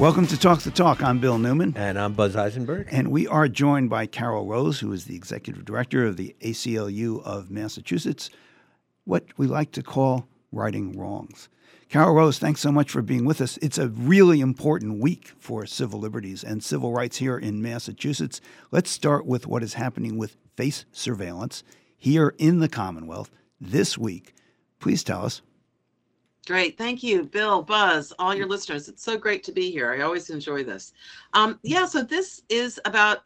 Welcome to Talk the Talk. I'm Bill Newman. And I'm Buzz Eisenberg. And we are joined by Carol Rose, who is the executive director of the ACLU of Massachusetts, what we like to call righting wrongs. Carol Rose, thanks so much for being with us. It's a really important week for civil liberties and civil rights here in Massachusetts. Let's start with what is happening with face surveillance here in the Commonwealth this week. Please tell us. Great. Thank you, Bill, Buzz, all your listeners. It's so great to be here. I always enjoy this. Um, yeah, so this is about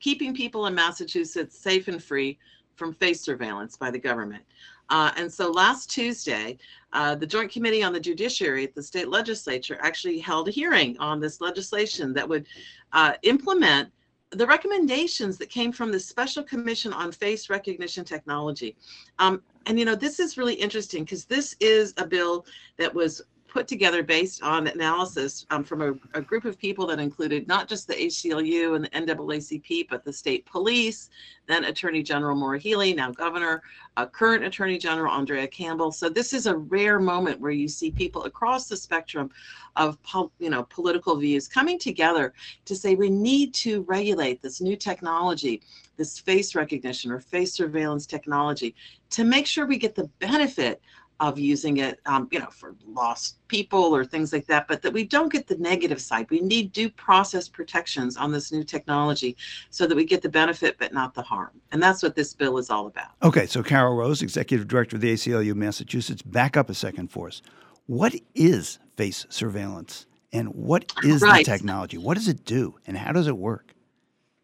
keeping people in Massachusetts safe and free from face surveillance by the government. Uh, and so last Tuesday, uh, the Joint Committee on the Judiciary at the state legislature actually held a hearing on this legislation that would uh, implement the recommendations that came from the Special Commission on Face Recognition Technology. Um, and you know, this is really interesting because this is a bill that was put together based on analysis um, from a, a, group of people that included not just the ACLU and the NAACP, but the state police, then Attorney General Maura Healey, now Governor, uh, current Attorney General Andrea Campbell. So this is a rare moment where you see people across the spectrum of you know political views coming together to say we need to regulate this new technology, this face recognition or face surveillance technology, to make sure we get the benefit of using it, um, you know, for lost people or things like that, but that we don't get the negative side. We need due process protections on this new technology so that we get the benefit but not the harm. And that's what this bill is all about. Okay, so Carol Rose, Executive Director of the ACLU Massachusetts, back up a second for us. What is face surveillance and what is right. the technology? What does it do and how does it work?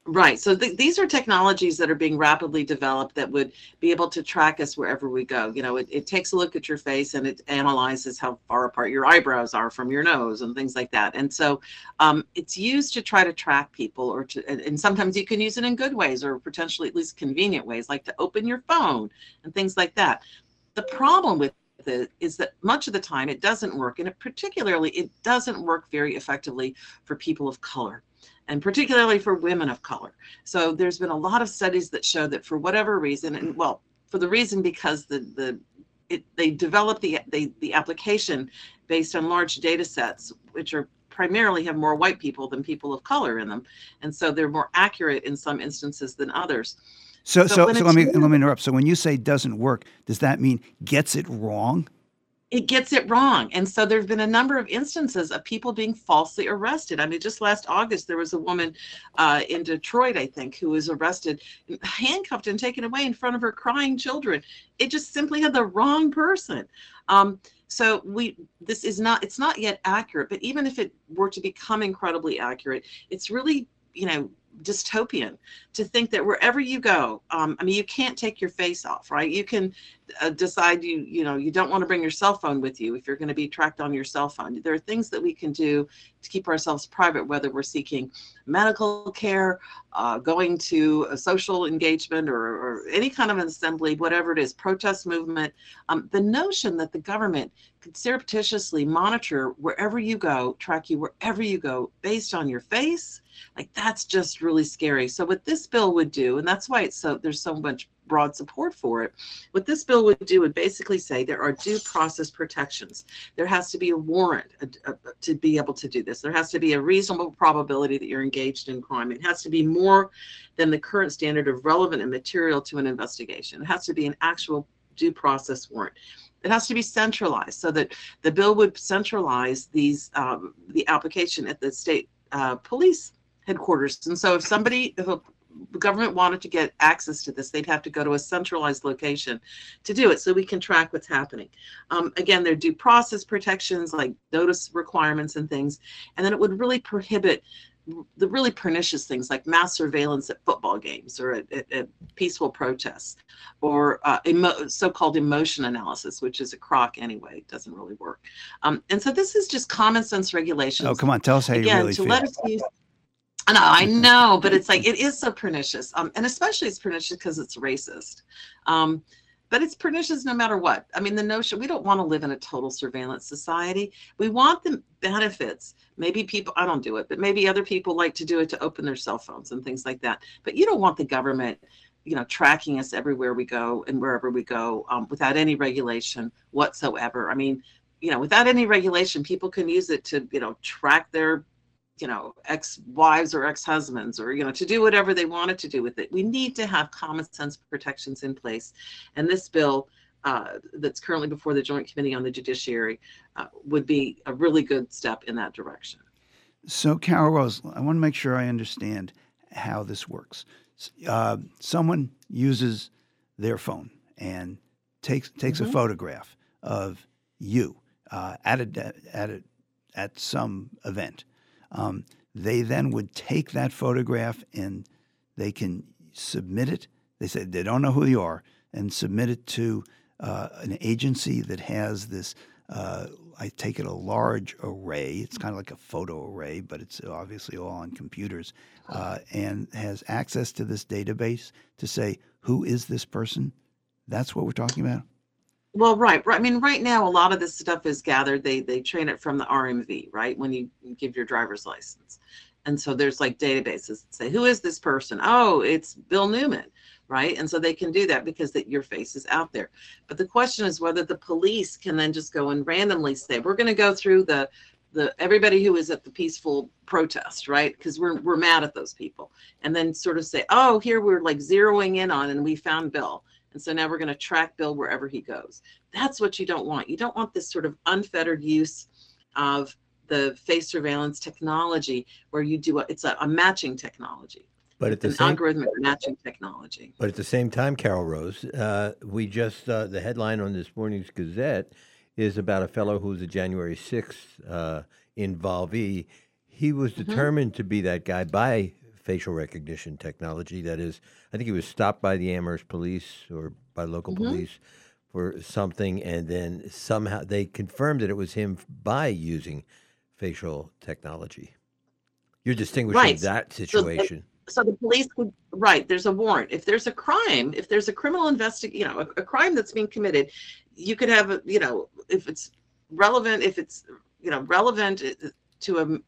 Right. So th- these are technologies that are being rapidly developed that would be able to track us wherever we go. You know, it, it takes a look at your face and it analyzes how far apart your eyebrows are from your nose and things like that. And so um, it's used to try to track people or to, and, and sometimes you can use it in good ways or potentially at least convenient ways, like to open your phone and things like that. The problem with it is that much of the time it doesn't work and it particularly it doesn't work very effectively for people of color and particularly for women of color. So there's been a lot of studies that show that for whatever reason, and well, for the reason because the the it, they develop the they, the application based on large data sets, which are primarily have more white people than people of color in them, and so they're more accurate in some instances than others. So, so, so, let me let me interrupt. So, when you say doesn't work, does that mean gets it wrong? it gets it wrong. And so there's been a number of instances of people being falsely arrested. I mean, just last August, there was a woman uh, in Detroit, I think, who was arrested, handcuffed, and taken away in front of her crying children. It just simply had the wrong person. Um, so we this is not it's not yet accurate, but even if it were to become incredibly accurate, it's really you know dystopian to think that wherever you go um, i mean you can't take your face off right? You can uh, decide you you know you don't want to bring your cell phone with you if you're going to be tracked on your cell phone. There are things that we can do to keep ourselves private whether we're seeking medical care uh, going to a social engagement or, or, any kind of an assembly whatever it is protest movement. Um, the notion that the government could surreptitiously monitor wherever you go track you wherever you go based on your face like that's just really scary so what this bill would do and that's why it's so there's so much broad support for it. What this bill would do would basically say there are due process protections. There has to be a warrant a, a, to be able to do this. There has to be a reasonable probability that you're engaged in crime. It has to be more than the current standard of relevant and material to an investigation. It has to be an actual due process warrant. It has to be centralized so that the bill would centralize these um, the application at the state uh, police headquarters. And so if somebody, if a government wanted to get access to this, they'd have to go to a centralized location to do it so we can track what's happening. Um, again, there are due process protections like notice requirements and things. And then it would really prohibit the really pernicious things like mass surveillance at football games or at, at, at peaceful protests or uh, emo- so-called emotion analysis which is a crock anyway it doesn't really work um, and so this is just common sense regulations oh come on tell us how Again, you really to feel. let us use I know, I know, but it's like it is so pernicious, um, and especially it's pernicious because it's racist. Um, but it's pernicious no matter what. I mean, the notion we don't want to live in a total surveillance society. We want the benefits. Maybe people, I don't do it, but maybe other people like to do it to open their cell phones and things like that. But you don't want the government, you know, tracking us everywhere we go and wherever we go um, without any regulation whatsoever. I mean, you know, without any regulation, people can use it to, you know, track their you know ex-wives or ex-husbands or you know to do whatever they wanted to do with it. We need to have common sense protections in place. And this bill uh, that's currently before the joint committee on the judiciary uh, would be a really good step in that direction. So carol rose i want to make sure i understand how this works. Uh, someone uses their phone and takes takes mm-hmm. a photograph of you uh, at a at a at some event um, they then would take that photograph and they can submit it. They say they don't know who you are and submit it to uh, an agency that has this. Uh, I take it a large array. It's kind of like a photo array, but it's obviously all on computers, uh, and has access to this database to say who is this person. That's what we're talking about. Well, right. I mean, right now, a lot of this stuff is gathered. They they train it from the RMV, right? When you give your driver's license, and so there's like databases that say, who is this person? Oh, it's Bill Newman, right? And so they can do that because that your face is out there. But the question is whether the police can then just go and randomly say, we're going to go through the the everybody who was at the peaceful protest, right? Because we're we're mad at those people, and then sort of say, oh, here we're like zeroing in on, and we found Bill and so now we're going to track Bill wherever he goes. That's what you don't want. You don't want this sort of unfettered use of the face surveillance technology where you do a, it's a, a matching technology. But at the an same, algorithmic matching technology. But at the same time, Carol Rose, uh, we just uh, the headline on this morning's Gazette is about a fellow who's a January sixth uh, involvee. He was mm-hmm. determined to be that guy by facial recognition technology. That is, I think he was stopped by the Amherst police or by local mm-hmm. police for something, and then somehow they confirmed that it was him by using facial technology. You're distinguishing right. that situation. So the, so the police would right. There's a warrant. If there's a crime, if there's a criminal investigation, you know, a, a crime that's being committed, you could have, a, you know, if it's relevant, if it's you know relevant uh, to a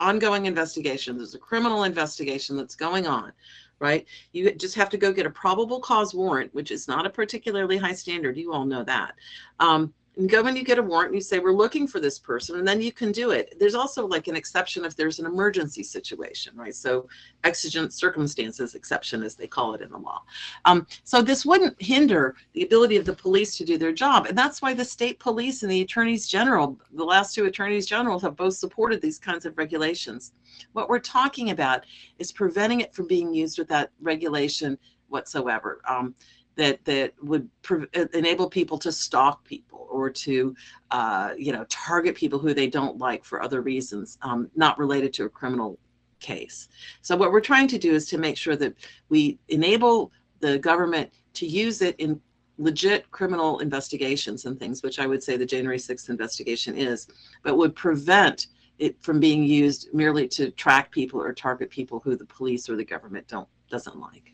ongoing investigation. There's a criminal investigation that's going on, right? You just have to go get a probable cause warrant, which is not a particularly high standard. You all know that. Um, and go when you get a warrant and you say we're looking for this person and then you can do it. There's also like an exception if there's an emergency situation right? So exigent circumstances exception as they call it in the law. Um, so this wouldn't hinder the ability of the police to do their job and that's why the state police and the attorneys general the last two attorneys general have both supported these kinds of regulations. What we're talking about is preventing it from being used without regulation whatsoever. Um, that that would pre- enable people to stalk people or to uh, you know target people who they don't like for other reasons um, not related to a criminal case. So what we're trying to do is to make sure that we enable the government to use it in legit criminal investigations and things which i would say the january 6th investigation is but would prevent it from being used merely to track people or target people who the police or the government don't doesn't like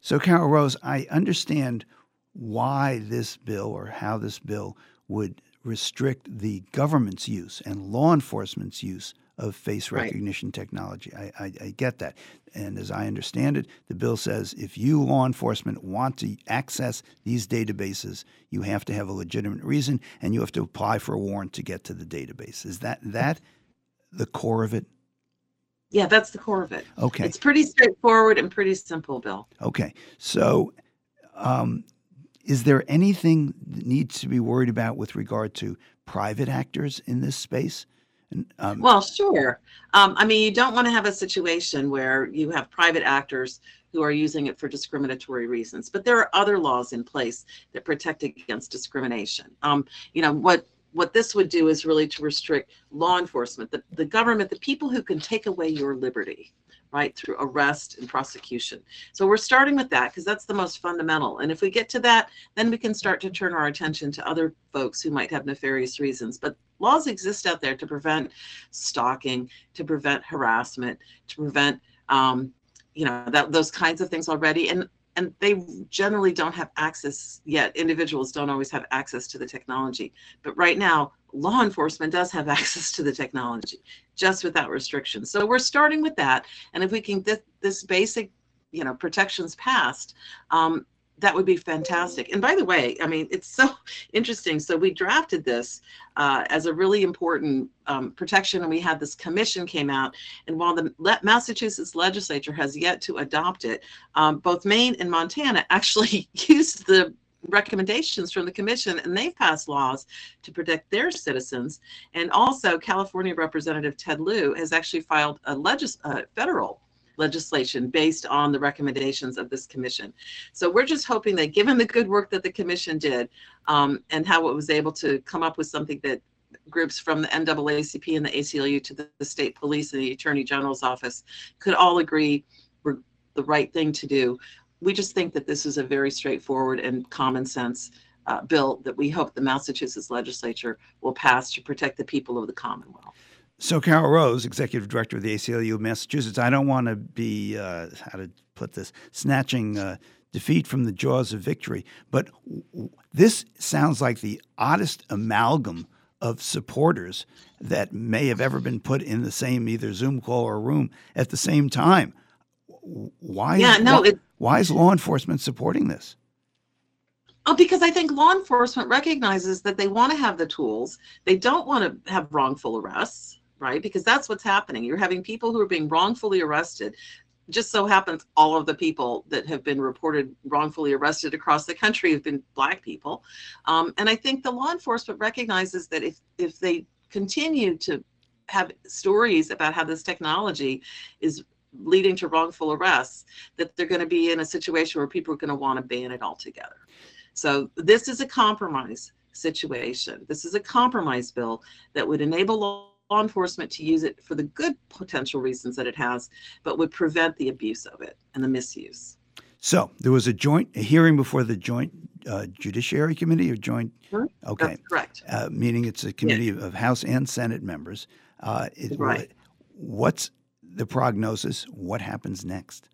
so, Carol Rose, I understand why this bill or how this bill would restrict the government's use and law enforcement's use of face recognition right. technology. I, I, I, get that. And as I understand it, the bill says if you, law enforcement, want to access these databases, you have to have a legitimate reason and you have to apply for a warrant to get to the database. Is that that the core of it? Yeah, that's the core of it. Okay. It's pretty straightforward and pretty simple, Bill. Okay. So, um, is there anything that needs to be worried about with regard to private actors in this space? Um, well, sure. Um, I mean, you don't want to have a situation where you have private actors who are using it for discriminatory reasons, but there are other laws in place that protect against discrimination. Um, you know, what what this would do is really to restrict law enforcement, the, the government, the people who can take away your liberty, right, through arrest and prosecution. So we're starting with that because that's the most fundamental. And if we get to that, then we can start to turn our attention to other folks who might have nefarious reasons. But laws exist out there to prevent stalking, to prevent harassment, to prevent um, you know that those kinds of things already and and they generally don't have access yet. Individuals don't always have access to the technology. But right now, law enforcement does have access to the technology just without restrictions. So we're starting with that. And if we can get this basic, you know, protections passed, um, that would be fantastic. And by the way, I mean, it's so interesting. So we drafted this uh, as a really important um, protection, and we had this commission came out. And while the Massachusetts legislature has yet to adopt it, um, both Maine and Montana actually used the recommendations from the commission and they've passed laws to protect their citizens and also california representative ted lieu has actually filed a legis- uh, federal legislation based on the recommendations of this commission. So we're just hoping that given the good work that the commission did um, and how it was able to come up with something that groups from the NAACP and the ACLU to the, the state police and the attorney general's office could all agree were the right thing to do. We just think that this is a very straightforward and common sense uh, bill that we hope the Massachusetts legislature will pass to protect the people of the Commonwealth. So, Carol Rose, executive director of the ACLU of Massachusetts, I don't want to be, uh, how to put this, snatching uh, defeat from the jaws of victory, but w- this sounds like the oddest amalgam of supporters that may have ever been put in the same either Zoom call or room at the same time. Why? Yeah, is, no. Why, it, why is law enforcement supporting this? Oh, because I think law enforcement recognizes that they want to have the tools. They don't want to have wrongful arrests right? Because that's what's happening. You're having people who are being wrongfully arrested. Just so happens all of the people that have been reported wrongfully arrested across the country have been black people. Um, and I think the law enforcement recognizes that if if they continue to have stories about how this technology is leading to wrongful arrests, that they're going to be in a situation where people are going to want to ban it altogether. So this is a compromise situation. This is a compromise bill that would enable law enforcement to use it for the good potential reasons that it has, but would prevent the abuse of it and the misuse. So there was a joint a hearing before the Joint uh, Judiciary Committee or Joint. Mm-hmm. Okay, That's correct. Uh, meaning it's a committee yeah. of House and Senate members. Uh, it, right. What's the prognosis? What happens next?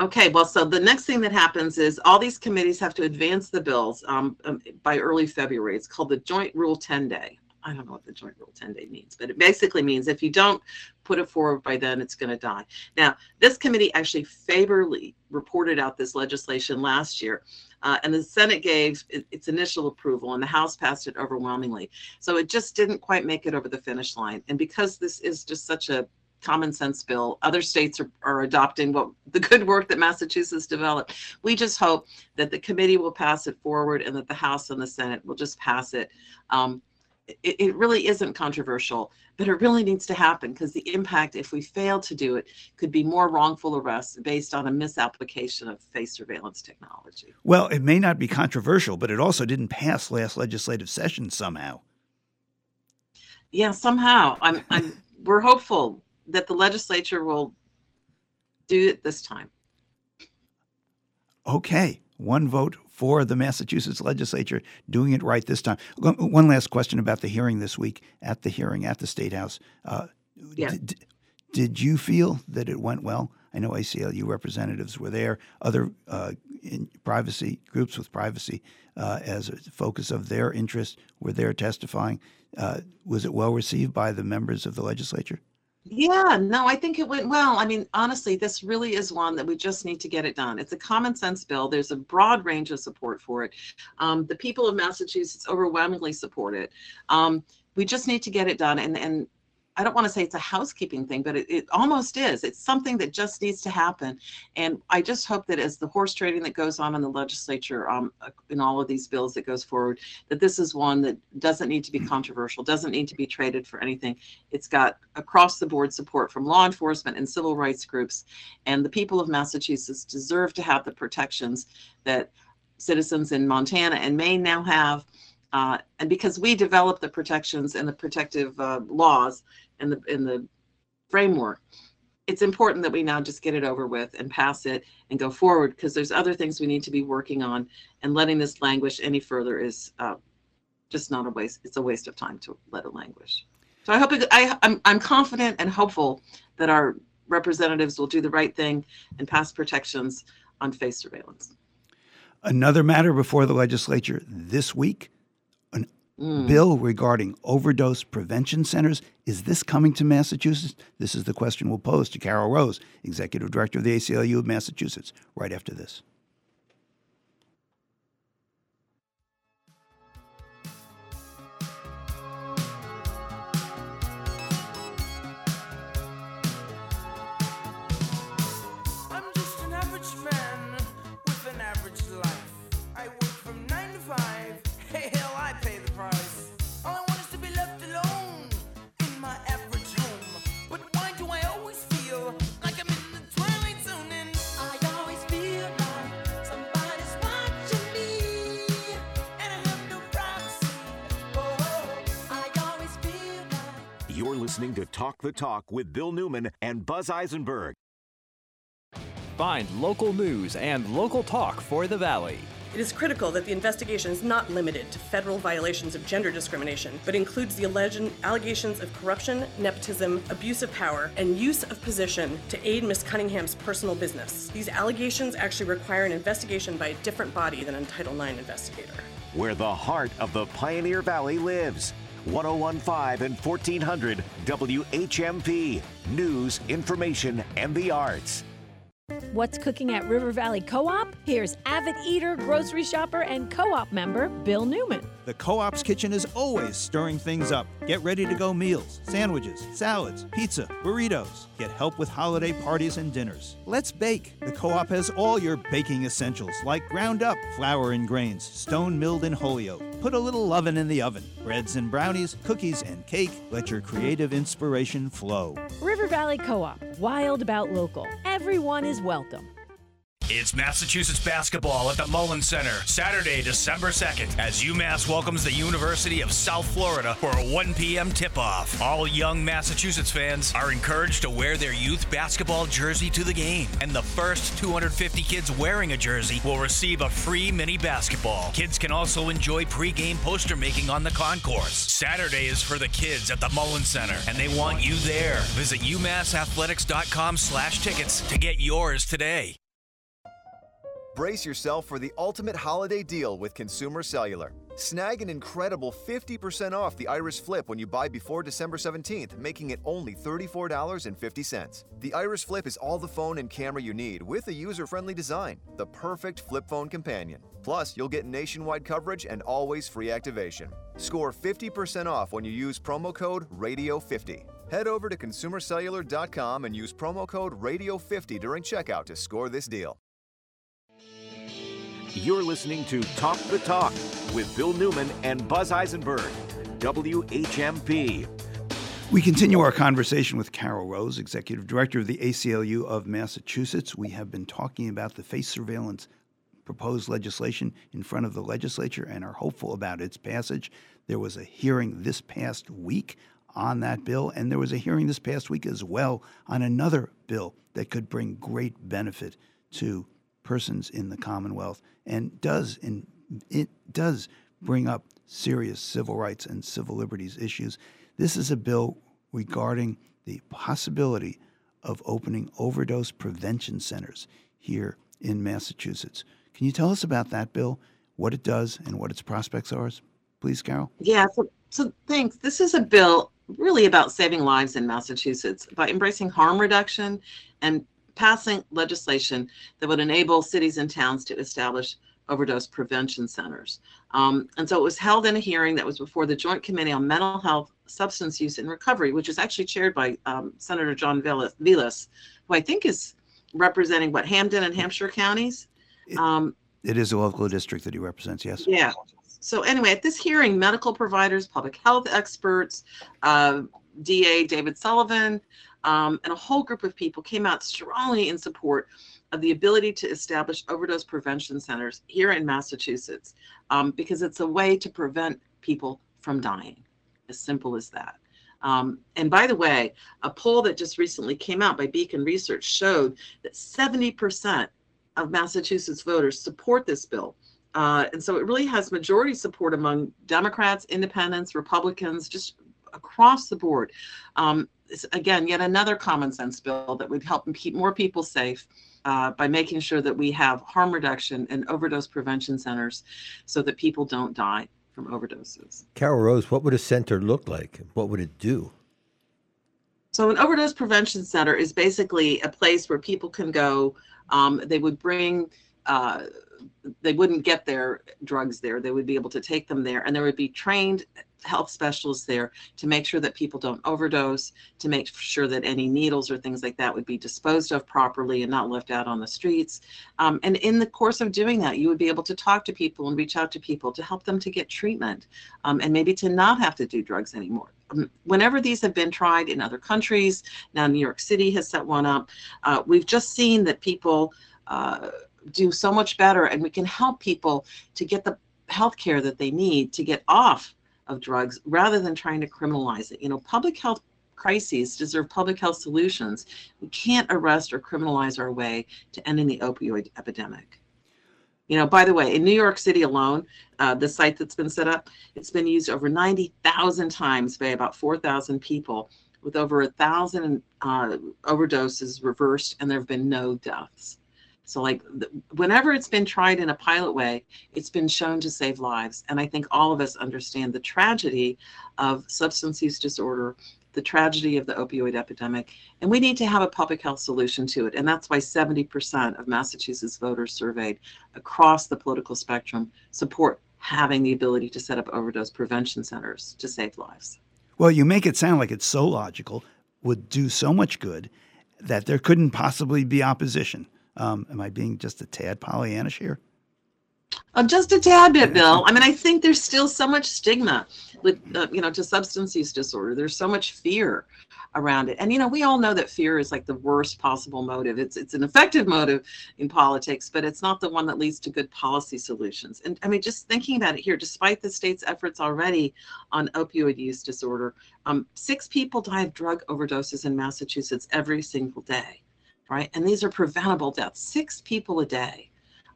Okay, well, so the next thing that happens is all these committees have to advance the bills um, um, by early February. It's called the Joint Rule 10 Day. I don't know what the joint rule 10 day means, but it basically means if you don't put it forward by then, it's going to die. Now, this committee actually favorably reported out this legislation last year, uh, and the Senate gave it, its initial approval, and the House passed it overwhelmingly. So it just didn't quite make it over the finish line. And because this is just such a common sense bill. Other states are, are adopting what the good work that Massachusetts developed. We just hope that the committee will pass it forward and that the House and the Senate will just pass it. Um, it, it really isn't controversial, but it really needs to happen because the impact, if we fail to do it, could be more wrongful arrests based on a misapplication of face surveillance technology. Well, it may not be controversial, but it also didn't pass last legislative session somehow. Yeah, somehow. I'm, I'm, we're hopeful that the legislature will do it this time. Okay, one vote for the Massachusetts legislature doing it right this time. One last question about the hearing this week at the hearing at the State House. Uh, yeah. Did, did you feel that it went well? I know ACLU representatives were there, other uh, privacy groups with privacy uh, as a focus of their interest were there testifying. Uh, was it well received by the members of the legislature? Yeah, no, I think it went well. I mean, honestly, this really is one that we just need to get it done. It's a common sense bill. There's a broad range of support for it. Um, the people of Massachusetts overwhelmingly support it. Um, we just need to get it done. And, and I don't want to say it's a housekeeping thing, but it, it almost is. It's something that just needs to happen. And I just hope that as the horse trading that goes on in the legislature, um, in all of these bills that goes forward, that this is one that doesn't need to be controversial, doesn't need to be traded for anything. It's got across the board support from law enforcement and civil rights groups. And the people of Massachusetts deserve to have the protections that citizens in Montana and Maine now have. Uh, and because we develop the protections and the protective uh, laws in the in the framework it's important that we now just get it over with and pass it and go forward because there's other things we need to be working on and letting this languish any further is uh, just not a waste it's a waste of time to let it languish. So i hope it, I, I'm, I'm confident and hopeful that our representatives will do the right thing and pass protections on face surveillance. Another matter before the legislature this week Mm. bill regarding overdose prevention centers. Is this coming to Massachusetts? This is the question we'll pose to Carol Rose, Executive Director of the ACLU of Massachusetts, right after this. Listening to Talk the Talk with Bill Newman and Buzz Eisenberg. Find local news and local talk for the Valley. It is critical that the investigation is not limited to federal violations of gender discrimination, but includes the alleged allegations of corruption, nepotism, abuse of power, and use of position to aid Miss Cunningham's personal business. These allegations actually require an investigation by a different body than a Title IX investigator. Where the heart of the Pioneer Valley lives. 1015 and 1400 WHMP. News, information, and the arts. What's cooking at River Valley Co op? Here's avid eater, grocery shopper, and co op member Bill Newman. The Co op's kitchen is always stirring things up. Get ready to go meals, sandwiches, salads, pizza, burritos. Get help with holiday parties and dinners. Let's bake. The Co op has all your baking essentials like ground up flour and grains, stone milled in Holyoke. Put a little oven in the oven. Breads and brownies, cookies and cake. Let your creative inspiration flow. River Valley Co op, wild about local. Everyone is welcome. It's Massachusetts basketball at the Mullins Center, Saturday, December 2nd, as UMass welcomes the University of South Florida for a 1 p.m. tip off. All young Massachusetts fans are encouraged to wear their youth basketball jersey to the game, and the first 250 kids wearing a jersey will receive a free mini basketball. Kids can also enjoy pre-game poster making on the concourse. Saturday is for the kids at the Mullins Center, and they want you there. Visit umassathletics.com slash tickets to get yours today. Brace yourself for the ultimate holiday deal with Consumer Cellular. Snag an incredible 50% off the Iris Flip when you buy before December 17th, making it only $34.50. The Iris Flip is all the phone and camera you need with a user friendly design, the perfect flip phone companion. Plus, you'll get nationwide coverage and always free activation. Score 50% off when you use promo code RADIO50. Head over to consumercellular.com and use promo code RADIO50 during checkout to score this deal. You're listening to Talk the Talk with Bill Newman and Buzz Eisenberg. WHMP. We continue our conversation with Carol Rose, Executive Director of the ACLU of Massachusetts. We have been talking about the face surveillance proposed legislation in front of the legislature and are hopeful about its passage. There was a hearing this past week on that bill, and there was a hearing this past week as well on another bill that could bring great benefit to persons in the Commonwealth and does in, it does bring up serious civil rights and civil liberties issues. This is a bill regarding the possibility of opening overdose prevention centers here in Massachusetts. Can you tell us about that bill, what it does, and what its prospects are, please, Carol? Yeah, so, so thanks. This is a bill really about saving lives in Massachusetts by embracing harm reduction and passing legislation that would enable cities and towns to establish overdose prevention centers. Um, and so it was held in a hearing that was before the Joint Committee on Mental Health, Substance Use, and Recovery, which is actually chaired by um, Senator John Velis, who I think is representing what Hampden and Hampshire counties. Um, it is a local district that he represents, yes. Yeah. So anyway, at this hearing, medical providers, public health experts, uh, DA David Sullivan, um, and a whole group of people came out strongly in support of the ability to establish overdose prevention centers here in Massachusetts um, because it's a way to prevent people from dying. As simple as that. Um, and by the way, a poll that just recently came out by Beacon Research showed that 70% of Massachusetts voters support this bill. Uh, and so it really has majority support among Democrats, independents, Republicans, just across the board. Um, again, yet another common sense bill that would help keep more people safe uh, by making sure that we have harm reduction and overdose prevention centers so that people don't die from overdoses. Carol Rose, what would a center look like? What would it do? So, an overdose prevention center is basically a place where people can go. Um, they would bring uh, they wouldn't get their drugs there. They would be able to take them there, and there would be trained health specialists there to make sure that people don't overdose, to make sure that any needles or things like that would be disposed of properly and not left out on the streets. Um, and in the course of doing that, you would be able to talk to people and reach out to people to help them to get treatment um, and maybe to not have to do drugs anymore. Um, whenever these have been tried in other countries, now New York City has set one up, uh, we've just seen that people. Uh, do so much better and we can help people to get the health care that they need to get off of drugs rather than trying to criminalize it. You know, public health crises deserve public health solutions. We can't arrest or criminalize our way to ending the opioid epidemic. You know, by the way, in New York City alone, uh, the site that's been set up, it's been used over 90,000 times by about 4,000 people, with over a thousand uh, overdoses reversed, and there have been no deaths. So, like, whenever it's been tried in a pilot way, it's been shown to save lives. And I think all of us understand the tragedy of substance use disorder the tragedy of the opioid epidemic, and we need to have a public health solution to it. And that's why 70% of Massachusetts voters surveyed across the political spectrum support having the ability to set up overdose prevention centers to save lives. Well, you make it sound like it's so logical, would do so much good that there couldn't possibly be opposition. Um, am I being just a tad Pollyannish here? Uh, just a tad bit, Bill. I mean, I think there's still so much stigma with, uh, you know, to substance use disorder. There's so much fear around it, and you know, we all know that fear is like the worst possible motive. It's it's an effective motive in politics, but it's not the one that leads to good policy solutions. And I mean, just thinking about it here, despite the state's efforts already on opioid use disorder, um, six people die of drug overdoses in Massachusetts every single day, right? And these are preventable deaths. Six people a day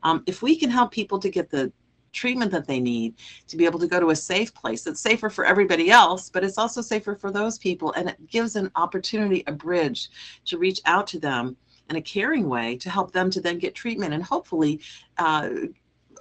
um, if we can help people to get the treatment that they need to be able to go to a safe place that's safer for everybody else but it's also safer for those people and it gives an opportunity a bridge to reach out to them in a caring way to help them to then get treatment and hopefully uh,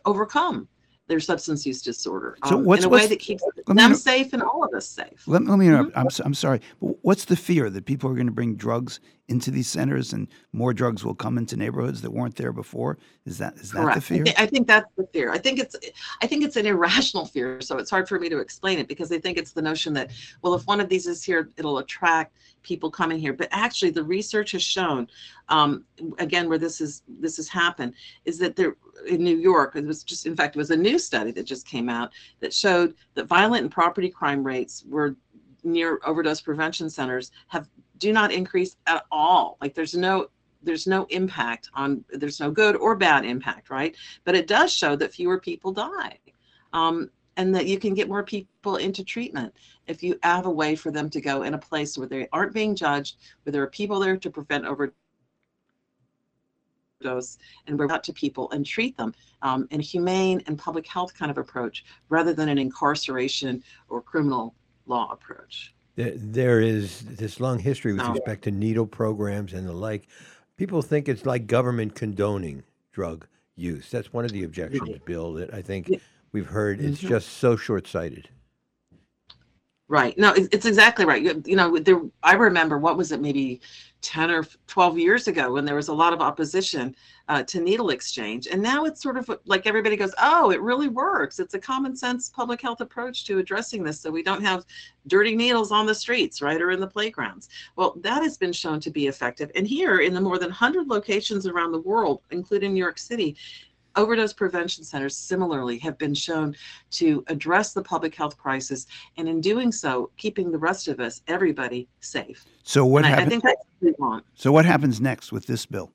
overcome their substance use disorder So um, what's- in a way that keeps them safe and all of us safe Let, let me interrupt. Mm-hmm. I'm, I'm sorry. What's the fear that people are going to bring drugs into these centers and more drugs will come into neighborhoods that weren't there before? Is that is that Correct. the fear? I, I think that's the fear. I think it's I think it's an irrational fear. So it's hard for me to explain it because I think it's the notion that well, if one of these is here, it'll attract people coming here. But actually, the research has shown, um, again, where this is this has happened, is that there in New York, it was just in fact it was a new study that just came out that showed that violent and property crime rates were near overdose prevention centers have do not increase at all. Like there's no there's no impact on there's no good or bad impact right but it does show that fewer people die um, and that you can get more people into treatment if you have a way for them to go in a place where they aren't being judged where there are people there to prevent overdose and we're out to people and treat them um, in a humane and public health kind of approach rather than an incarceration or criminal law approach There, there is this long history with respect to needle programs and the like. People think it's like government condoning drug use. That's one of the objections, Bill, that I think we've heard. It's Mhm. just so short sighted. Right. No, it's, exactly right. You, you know, there. I remember what was it, maybe ten or twelve years ago, when there was a lot of opposition uh, to needle exchange, and now it's sort of like everybody goes, "Oh, it really works. It's a common sense public health approach to addressing this, so we don't have dirty needles on the streets, right, or in the playgrounds." Well, that has been shown to be effective, and here in the more than hundred locations around the world, including New York City, overdose prevention centers similarly have been shown to address the public health crisis and in doing so keeping the rest of us everybody safe So what and I, I happens? think that's what we want So what happens next with this bill?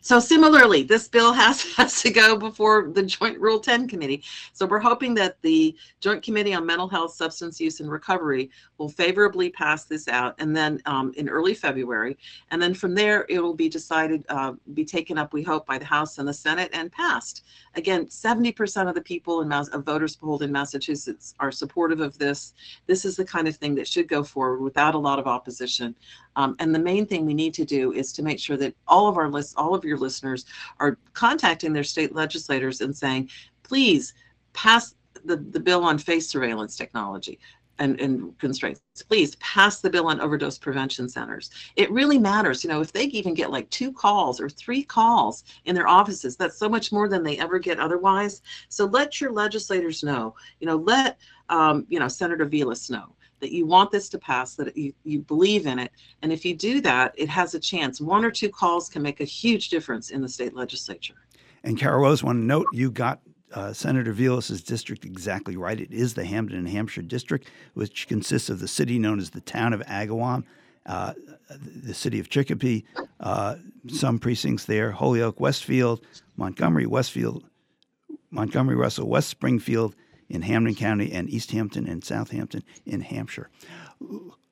So similarly this bill has has to go before the joint rule 10 committee. So we're hoping that the joint committee on mental health substance use and recovery will favorably pass this out and then um, in early february. And then from there it will be decided uh, be taken up we hope by the house and the senate and passed. Again 70% of the people in Mass- of voters polled in massachusetts are supportive of this. This is the kind of thing that should go forward without a lot of opposition. Um, and the main thing we need to do is to make sure that all of our lists, all of your listeners are contacting their state legislators and saying, please pass the, the bill on face surveillance technology and, and constraints. Please pass the bill on overdose prevention centers. It really matters. You know, if they even get like two calls or three calls in their offices, that's so much more than they ever get otherwise. So let your legislators know, you know, let, um, you know, Senator Velis know that you want this to pass, that you, you believe in it. And if you do that, it has a chance. One or two calls can make a huge difference in the state legislature. And Carol Rose, want to note you got uh, Senator Velis's district exactly right. It is the Hampden and Hampshire district, which consists of the city known as the town of Agawam, uh, the city of Chicopee, uh, some precincts there, Holyoke, Westfield, Montgomery, Westfield, Montgomery, Russell, West Springfield in Hampden County, and East Hampton and Southampton in Hampshire.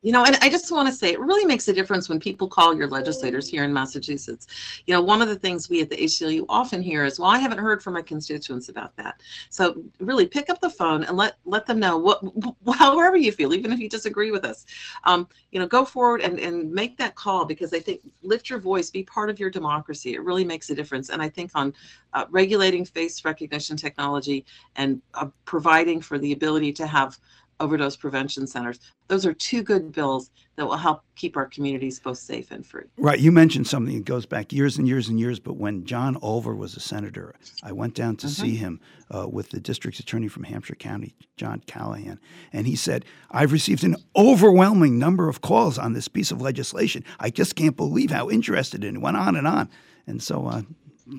You know, and I just want to say it really makes a difference when people call your legislators here in Massachusetts. You know, one of the things we at the ACLU often hear is, "Well, I haven't heard from my constituents about that." So really, pick up the phone and let let them know what, however you feel, even if you disagree with us. Um, you know, go forward and and make that call because I think lift your voice, be part of your democracy. It really makes a difference. And I think on uh, regulating face recognition technology and uh, providing for the ability to have overdose prevention centers. Those are two good bills that will help keep our communities both safe and free. Right. You mentioned something that goes back years and years and years, but when John Olver was a senator, I went down to mm-hmm. see him uh, with the district's attorney from Hampshire County, John Callahan, and he said, I've received an overwhelming number of calls on this piece of legislation. I just can't believe how interested in it. went on and on. And so uh,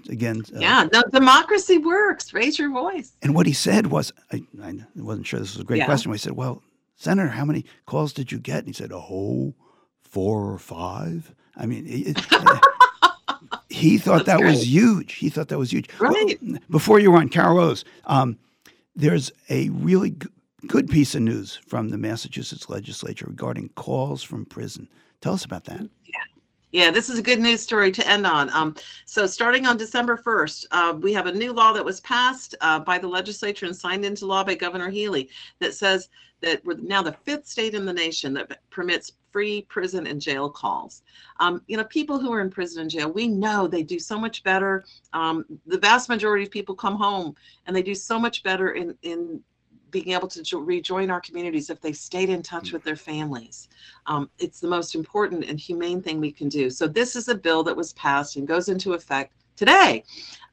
again. Uh, yeah, no, democracy works. Raise your voice. And what he said was, I, I wasn't sure this was a great yeah. question. I said, well, Senator, how many calls did you get? And he said, oh, four or five. I mean, it, he thought that was huge. He thought that was huge. Right. Well, before you were on Carol Rose, um, there's a really g- good piece of news from the Massachusetts legislature regarding calls from prison. Tell us about that. Yeah. Yeah, this is a good news story to end on. Um, so, starting on December 1st, uh, we have a new law that was passed uh, by the legislature and signed into law by Governor Healey that says that we're now the fifth state in the nation that permits free prison and jail calls. Um, you know, people who are in prison and jail, we know they do so much better. Um, the vast majority of people come home and they do so much better in in being able to jo- rejoin our communities if they stayed in touch mm. with their families. Um, it's the most important and humane thing we can do. So this is a bill that was passed and goes into effect today.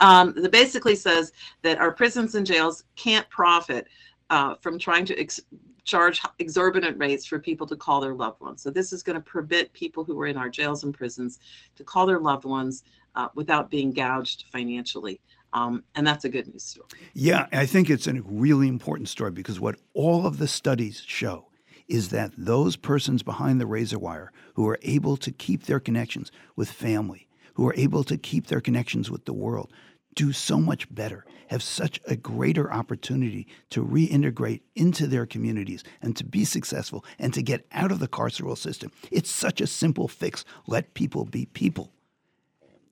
Um, that basically says that our prisons and jails can't profit uh, from trying to ex- charge exorbitant rates for people to call their loved ones. So this is going to prevent people who are in our jails and prisons to call their loved ones uh, without being gouged financially. Um, and that's a good news story. Yeah, I think it's a really important story because what all of the studies show is that those persons behind the razor wire who are able to keep their connections with family, who are able to keep their connections with the world, do so much better, have such a greater opportunity to reintegrate into their communities and to be successful and to get out of the carceral system. It's such a simple fix. Let people be people.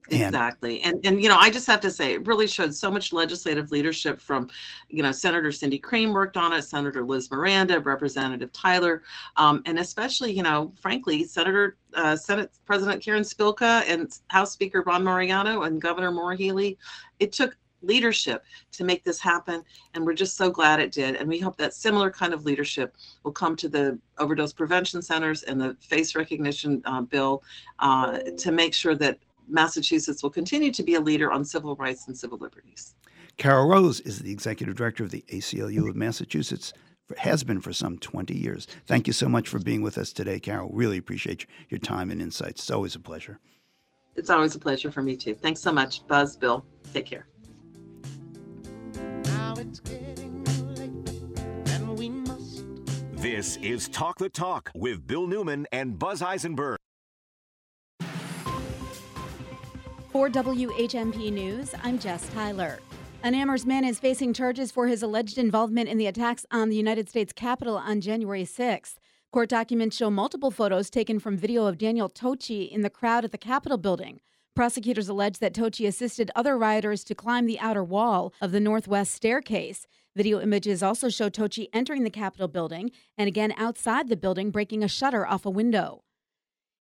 Exactly. And and you know, I just have to say it really showed so much legislative leadership from, you know, Senator Cindy Creem worked on it, Senator Liz Miranda, Representative Tyler, um, and especially, you know, frankly, Senator uh, Senate President Karen Spilka and House Speaker Ron Mariano and Governor Maura Healey. It took leadership to make this happen and we're just so glad it did and we hope that similar kind of leadership will come to the overdose prevention centers and the face recognition uh, bill uh, to make sure that Massachusetts will continue to be a leader on civil rights and civil liberties. Carol Rose is the executive director of the ACLU of Massachusetts, has been for some 20 years. Thank you so much for being with us today, Carol. Really appreciate your time and insights. It's always a pleasure. It's always a pleasure for me, too. Thanks so much, Buzz, Bill. Take care. This is Talk the Talk with Bill Newman and Buzz Eisenberg. For WHMP News, I'm Jess Tyler. An Amherst man is facing charges for his alleged involvement in the attacks on the United States Capitol on January 6th. Court documents show multiple photos taken from video of Daniel Tochi in the crowd at the Capitol building. Prosecutors allege that Tochi assisted other rioters to climb the outer wall of the northwest staircase. Video images also show Tochi entering the Capitol building and again outside the building breaking a shutter off a window.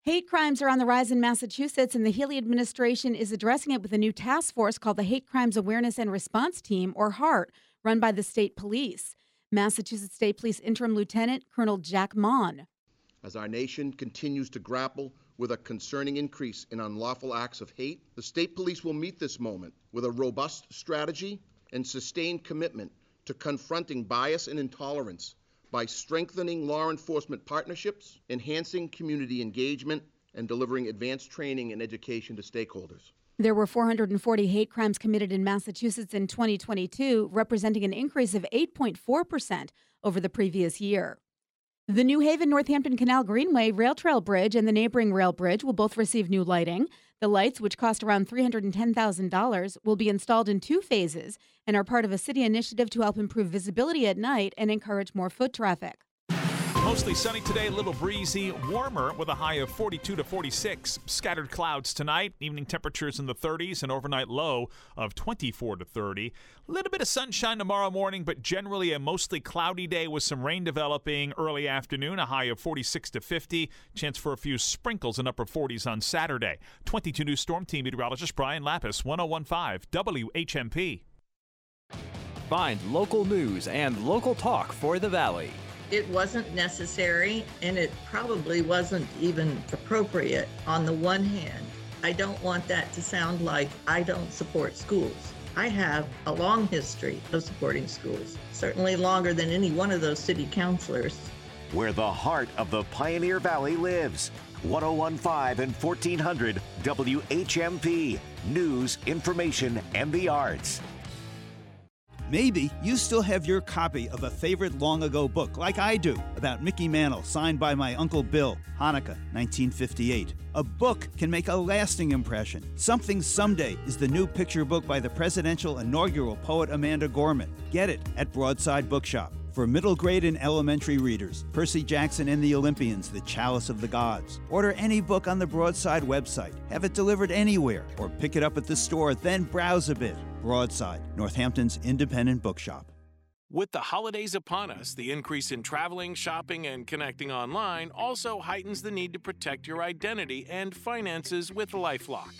Hate crimes are on the rise in Massachusetts, and the Healey administration is addressing it with a new task force called the Hate Crimes Awareness and Response Team, or HART, run by the state police. Massachusetts State Police Interim Lieutenant Colonel Jack Mon. As our nation continues to grapple with a concerning increase in unlawful acts of hate, the state police will meet this moment with a robust strategy and sustained commitment to confronting bias and intolerance by strengthening law enforcement partnerships, enhancing community engagement, and delivering advanced training and education to stakeholders. There were 440 hate crimes committed in Massachusetts in 2022, representing an increase of 8.4% over the previous year. The New Haven Northampton Canal Greenway Rail Trail Bridge and the neighboring rail bridge will both receive new lighting. The lights, which cost around $310,000, will be installed in two phases and are part of a city initiative to help improve visibility at night and encourage more foot traffic. Mostly sunny today, a little breezy, warmer with a high of 42 to 46. Scattered clouds tonight, evening temperatures in the 30s, an overnight low of 24 to 30. A little bit of sunshine tomorrow morning, but generally a mostly cloudy day with some rain developing early afternoon, a high of 46 to 50. Chance for a few sprinkles in upper 40s on Saturday. 22 News Storm Team meteorologist Brian Lapis, 1015 WHMP. Find local news and local talk for the Valley. It wasn't necessary and it probably wasn't even appropriate. On the one hand, I don't want that to sound like I don't support schools. I have a long history of supporting schools, certainly longer than any one of those city councilors. Where the heart of the Pioneer Valley lives. 1015 and 1400 WHMP. News, information, and the arts. Maybe you still have your copy of a favorite long ago book, like I do, about Mickey Mantle, signed by my Uncle Bill, Hanukkah, 1958. A book can make a lasting impression. Something Someday is the new picture book by the presidential inaugural poet Amanda Gorman. Get it at Broadside Bookshop. For middle grade and elementary readers, Percy Jackson and the Olympians, The Chalice of the Gods. Order any book on the Broadside website, have it delivered anywhere, or pick it up at the store, then browse a bit. Broadside, Northampton's independent bookshop. With the holidays upon us, the increase in traveling, shopping, and connecting online also heightens the need to protect your identity and finances with Lifelock.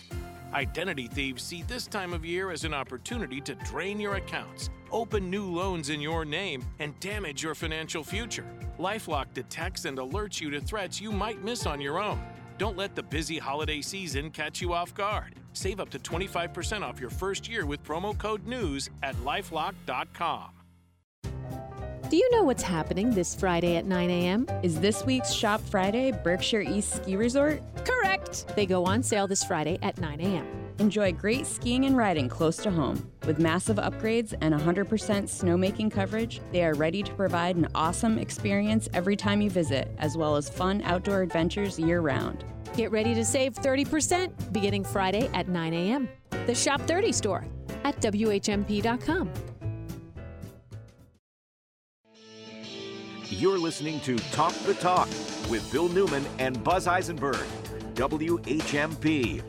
Identity thieves see this time of year as an opportunity to drain your accounts, open new loans in your name, and damage your financial future. Lifelock detects and alerts you to threats you might miss on your own. Don't let the busy holiday season catch you off guard. Save up to 25% off your first year with promo code NEWS at lifelock.com. Do you know what's happening this Friday at 9 a.m.? Is this week's Shop Friday Berkshire East Ski Resort? Correct! They go on sale this Friday at 9 a.m. Enjoy great skiing and riding close to home. With massive upgrades and 100% snowmaking coverage, they are ready to provide an awesome experience every time you visit, as well as fun outdoor adventures year round. Get ready to save 30% beginning Friday at 9 a.m. The Shop 30 store at WHMP.com. You're listening to Talk the Talk with Bill Newman and Buzz Eisenberg. WHMP.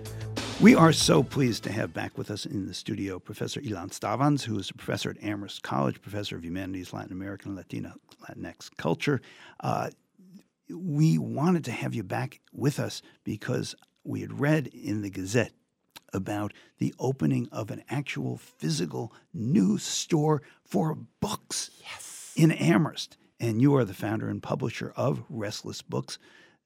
We are so pleased to have back with us in the studio Professor Ilan Stavans, who is a professor at Amherst College, professor of humanities, Latin American, Latina, Latinx culture. Uh, we wanted to have you back with us because we had read in the Gazette about the opening of an actual physical news store for books yes. in Amherst. And you are the founder and publisher of Restless Books.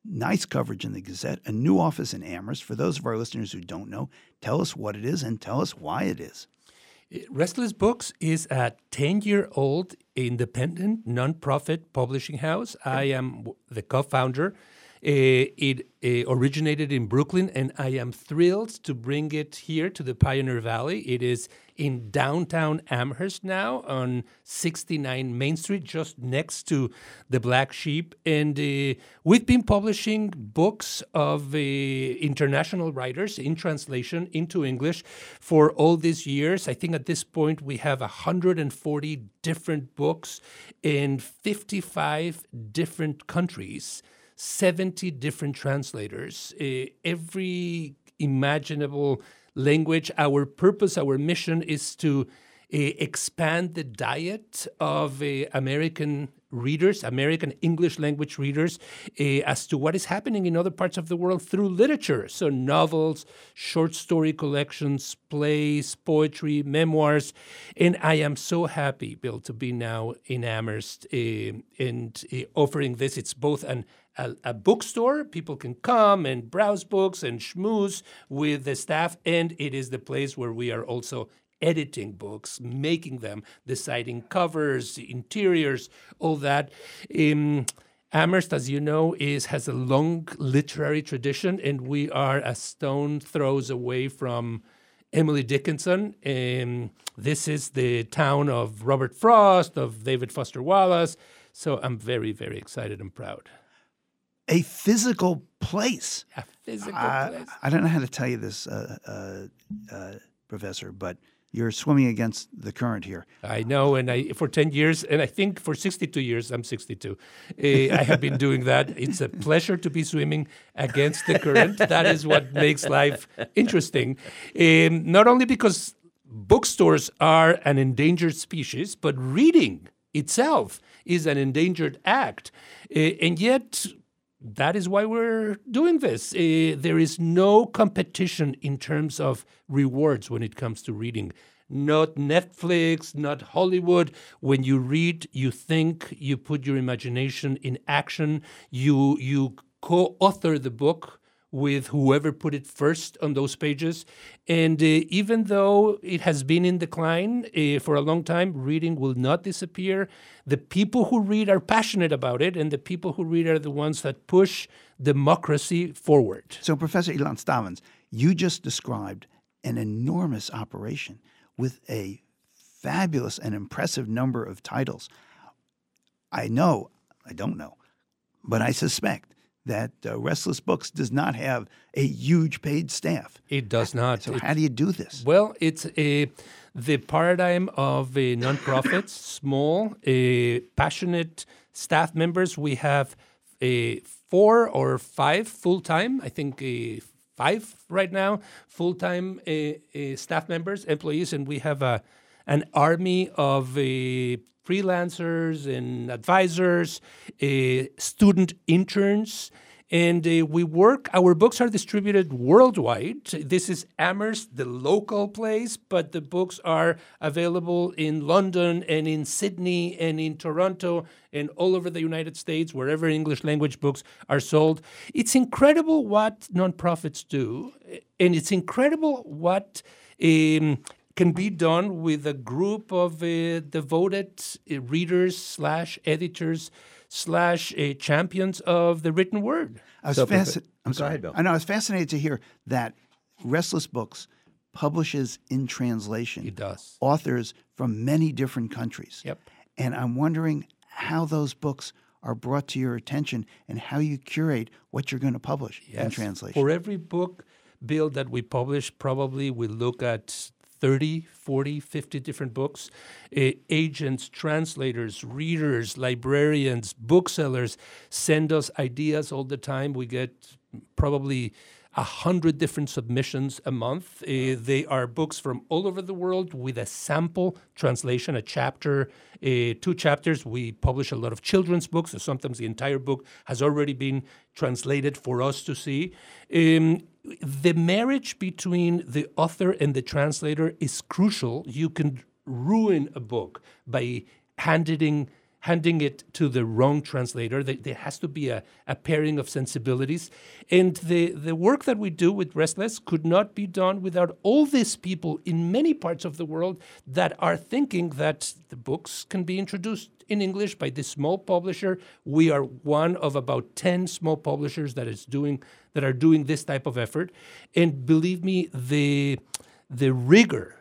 Nice coverage in the Gazette, a new office in Amherst. For those of our listeners who don't know, tell us what it is and tell us why it is. Restless Books is a 10 year old independent nonprofit publishing house. I am the co founder. Uh, it uh, originated in Brooklyn, and I am thrilled to bring it here to the Pioneer Valley. It is in downtown Amherst now on 69 Main Street, just next to the Black Sheep. And uh, we've been publishing books of uh, international writers in translation into English for all these years. I think at this point we have 140 different books in 55 different countries. 70 different translators, uh, every imaginable language. Our purpose, our mission is to uh, expand the diet of uh, American readers, American English language readers, uh, as to what is happening in other parts of the world through literature. So, novels, short story collections, plays, poetry, memoirs. And I am so happy, Bill, to be now in Amherst uh, and uh, offering this. It's both an a, a, bookstore. People can come and browse books and schmooze with the staff, and it is the place where we are also editing books, making them, deciding covers, interiors, all that. Um, Amherst, as you know, is has a long literary tradition, and we are a stone throws away from Emily Dickinson. Um, this is the town of Robert Frost, of David Foster Wallace. So I'm very, very excited and proud a physical place. A physical uh, place. I don't know how to tell you this, uh, uh, uh, Professor, but You're swimming against the current here. I know, and I for ten years, and I think for sixty-two years, I'm sixty-two. Uh, I have been doing that. It's a pleasure to be swimming against the current. that is what makes life interesting. Um, not only because bookstores are an endangered species, but reading itself is an endangered act, uh, and yet that is why we're doing this. Uh, there is no competition in terms of rewards when it comes to reading. Not Netflix, not Hollywood. When you read, you think, you put your imagination in action, you you co-author the book with whoever put it first on those pages. And uh, even though it has been in decline uh, for a long time, reading will not disappear. The people who read are passionate about it, and the people who read are the ones that push democracy forward. So, Professor Ilan Stavans, you just described an enormous operation with a fabulous and impressive number of titles. I know, I don't know, but I suspect that uh, Restless Books does not have a huge paid staff. It does not. So, how do you do this? Well, it's a the paradigm of a nonprofits, small, a passionate staff members. We have a four or five full time. I think a five right now full time staff members, employees, and we have a an army of freelancers and advisors, uh, student interns, and uh, we work. Our books are distributed worldwide. This is Amherst, the local place, but the books are available in London and in Sydney and in Toronto and all over the United States, wherever English language books are sold. It's incredible what nonprofits do, and it's incredible what um, can be done with a group of uh, devoted uh, readers slash editors slash uh, champions of the written word. I was So, fascinated. I'm sorry. ahead, Bill. I know. I was fascinated to hear that Restless Books publishes in translation. It does. Authors from many different countries. Yep. And I'm wondering how those books are brought to your attention and how you curate what you're going to publish in Yes. translation. For every book, Bill, that we publish, probably we look at 30, 40, 50 different books. Uh, agents, translators, readers, librarians, booksellers send us ideas all the time. We get probably a hundred different submissions a month. Uh, they are books from all over the world with a sample translation, a chapter, uh, two chapters. We publish a lot of children's books, so sometimes the entire book has already been translated for us to see. Um, the marriage between the author and the translator is crucial. You can ruin a book by handing handing it to the wrong translator. There, has to be a, a pairing of sensibilities. And the, the work that we do with Restless could not be done without all these people in many parts of the world that are thinking that the books can be introduced in English by this small publisher. We are one of about 10 small publishers that is doing that are doing this type of effort. And believe me, the the rigor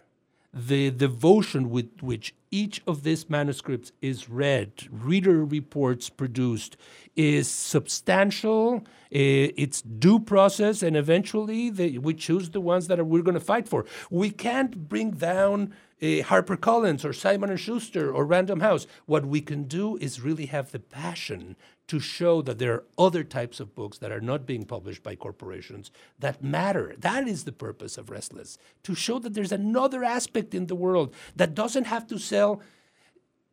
the devotion with which each of these manuscripts is read, reader reports produced, is substantial. It's due process, and eventually we choose the ones that are, we're going to fight for. We can't bring down uh, HarperCollins or Simon and Schuster or Random House. What we can do is really have the passion to show that there are other types of books that are not being published by corporations that matter. That is the purpose of Restless, to show that there's another aspect in the world that doesn't have to sell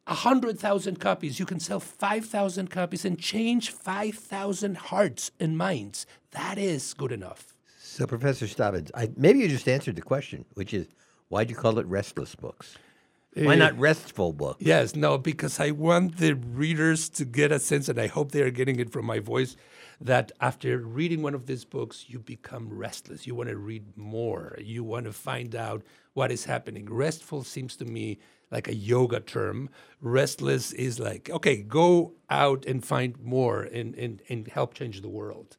100,000 copies. You can sell 5,000 copies and change 5,000 hearts and minds. That is good enough. So, Professor Stavans, I, maybe you just answered the question, which is why'd you call it restless books? Why not restful books? Yes, no, because I want the readers to get a sense, and I hope they are getting it from my voice, that after reading one of these books, you become restless. You want to read more. You want to find out what is happening. Restful seems to me like a yoga term. Restless is like, okay, go out and find more and, and, and help change the world.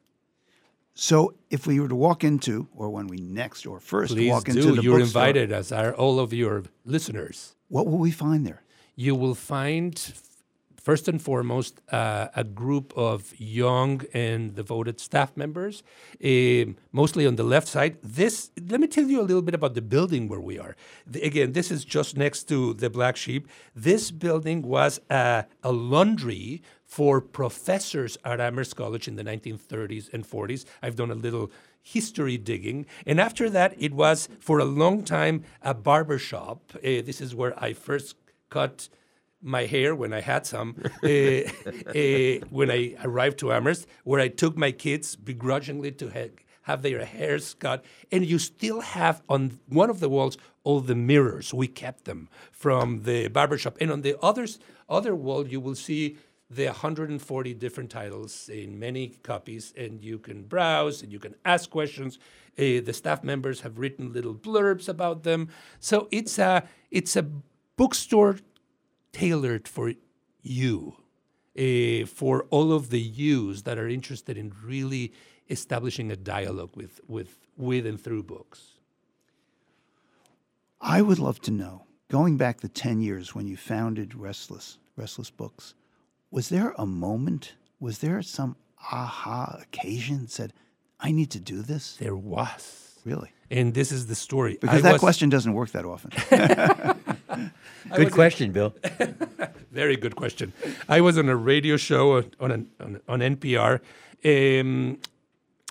So, if we were to walk into, or when we next or first Please walk do. into the You're bookstore, invited, as are all of your listeners. What will we find there? You will find first and foremost uh, a group of young and devoted staff members, um, mostly on the left side. This, let me tell you a little bit about the building where we are. The- again, this is just next to the Black Sheep. This building was a, a laundry for professors at Amherst College in the 1930s and 40s. I've done a little history digging. And after that, it was for a long time a barber shop. Uh, this is where I first cut my hair when I had some uh, uh, when I arrived to Amherst, where I took my kids begrudgingly to ha- have their hairs cut. And you still have on one of the walls all the mirrors. We kept them from the barbershop. And on the others, other wall, you will see the 140 different titles in many copies, and you can browse and you can ask questions. Uh, the staff members have written little blurbs about them, so it's a it's a bookstore tailored for you, uh, for all of the yous that are interested in really establishing a dialogue with with with and through books. I would love to know, going back the 10 years when you founded Restless, Restless Books, was there a moment, was there some aha occasion that said, I need to do this? There was. Really? And this is the story. Because I that was- question doesn't work that often. Good was- question, Bill. Very good question. I was on a radio show on on, an, on, on NPR um,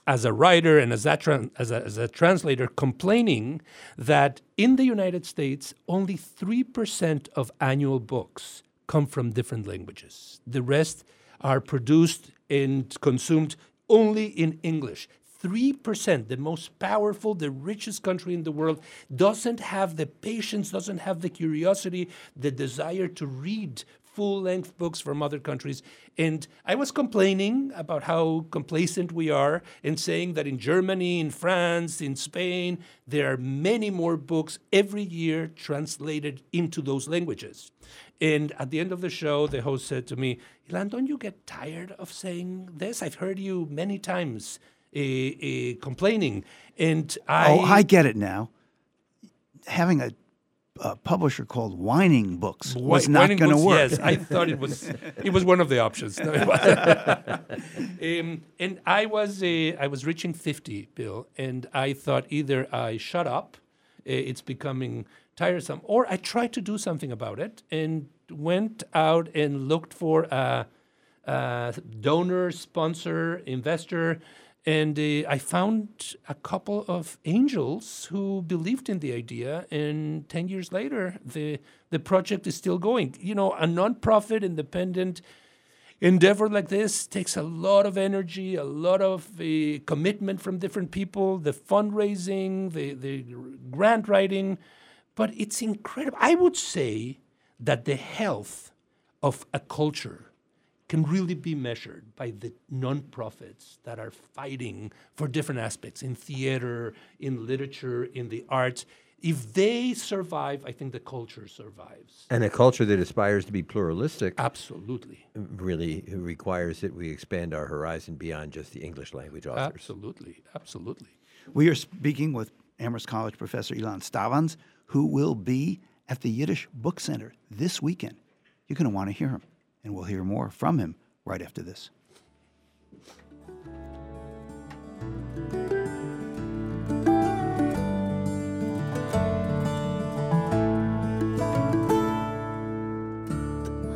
as a writer and as a, tran- as, a, as a translator, complaining that in the United States, only 3% of annual books come from different languages. The rest are produced and consumed only in English. 3%, the most powerful, the richest country in the world, doesn't have the patience, doesn't have the curiosity, the desire to read full length books from other countries. And I was complaining about how complacent we are and saying that in Germany, in France, in Spain, there are many more books every year translated into those languages. And at the end of the show, the host said to me, Ilan, don't you get tired of saying this? I've heard you many times uh, uh, complaining. And I. oh, I get it now. Having a, a publisher called Whining Books was Whi- not going to work. Yes, I thought it was it was one of the options. No, um, and I was uh, I was reaching fifty, Bill, and I thought either I shut up, uh, it's becoming tiresome, or I tried to do something about it, and went out and looked for a, a donor, sponsor, investor. And uh, I found a couple of angels who believed in the idea, and ten years later, the the project is still going. You know, a nonprofit, independent endeavor like this takes a lot of energy, a lot of uh, commitment from different people, the fundraising, the the grant writing, but it's incredible. I would say that the health of a culture can really be measured by the nonprofits that are fighting for different aspects in theater, in literature, in the arts. If they survive, I think the culture survives. And a culture that aspires to be pluralistic. Absolutely. Really requires that we expand our horizon beyond just the English language authors. Absolutely. Absolutely. We are speaking with Amherst College professor Ilan Stavans, who will be at the Yiddish Book Center this weekend. You're going to want to hear him, and we'll hear more from him right after this.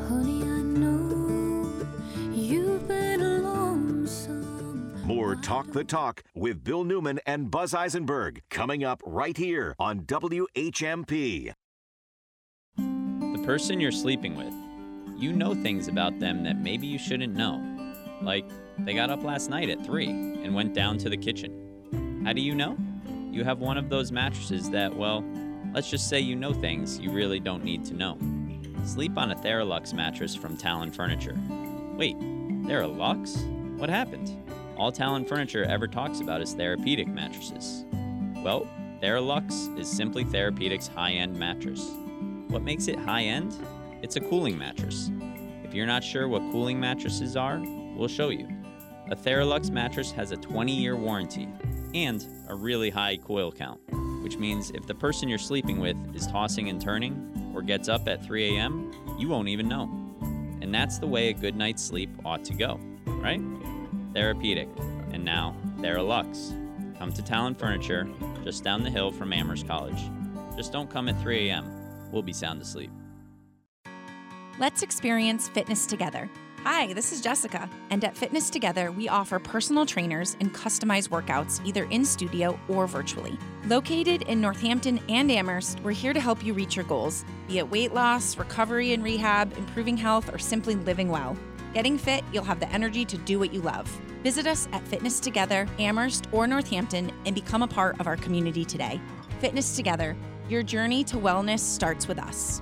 Honey, I know you've been lonesome. More Talk the Talk with Bill Newman and Buzz Eisenberg coming up right here on WHMP. The person you're sleeping with, you know things about them that maybe you shouldn't know. Like, they got up last night at 3 and went down to the kitchen. How do you know? You have one of those mattresses that, well, let's just say you know things you really don't need to know. Sleep on a Theralux mattress from Talon Furniture. Wait, Theralux? What happened? All Talon Furniture ever talks about is therapeutic mattresses. Well, Theralux is simply Therapeutic's high end mattress. What makes it high end? It's a cooling mattress. If you're not sure what cooling mattresses are, we'll show you. A Theralux mattress has a 20 year warranty and a really high coil count, which means if the person you're sleeping with is tossing and turning or gets up at 3 a.m., you won't even know. And that's the way a good night's sleep ought to go, right? Therapeutic. And now, Theralux. Come to Talon Furniture, just down the hill from Amherst College. Just don't come at 3 a.m. We'll be sound asleep. Let's experience fitness together. Hi, this is Jessica, and at Fitness Together, we offer personal trainers and customized workouts either in studio or virtually. Located in Northampton and Amherst, we're here to help you reach your goals, be it weight loss, recovery and rehab, improving health, or simply living well. Getting fit, you'll have the energy to do what you love. Visit us at Fitness Together, Amherst, or Northampton and become a part of our community today. Fitness Together, your journey to wellness starts with us.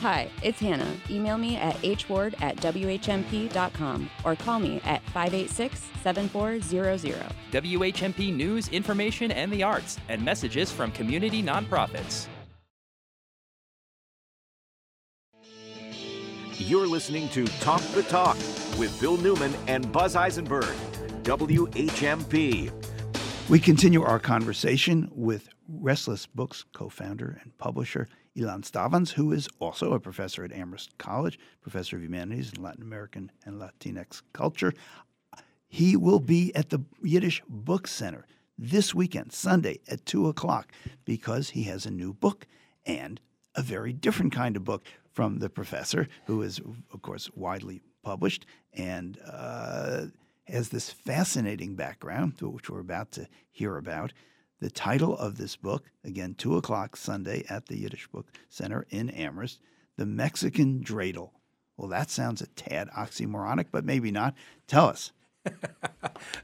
Hi, it's Hannah. Email me at hward at whmp.com or call me at 586 7400. WHMP news, information, and the arts, and messages from community nonprofits. You're listening to Talk the Talk with Bill Newman and Buzz Eisenberg, WHMP. We continue our conversation with Restless Books co founder and publisher Ilan Stavans, who is also a professor at Amherst College, professor of humanities and Latin American and Latinx culture. He will be at the Yiddish Book Center this weekend, Sunday at 2 o'clock, because he has a new book and a very different kind of book from the professor, who is, of course, widely published and uh, has this fascinating background, which we're about to hear about. The title of this book, again, 2 o'clock Sunday at the Yiddish Book Center in Amherst, The Mexican Dreidel. Well, that sounds a tad oxymoronic, but maybe not. Tell us.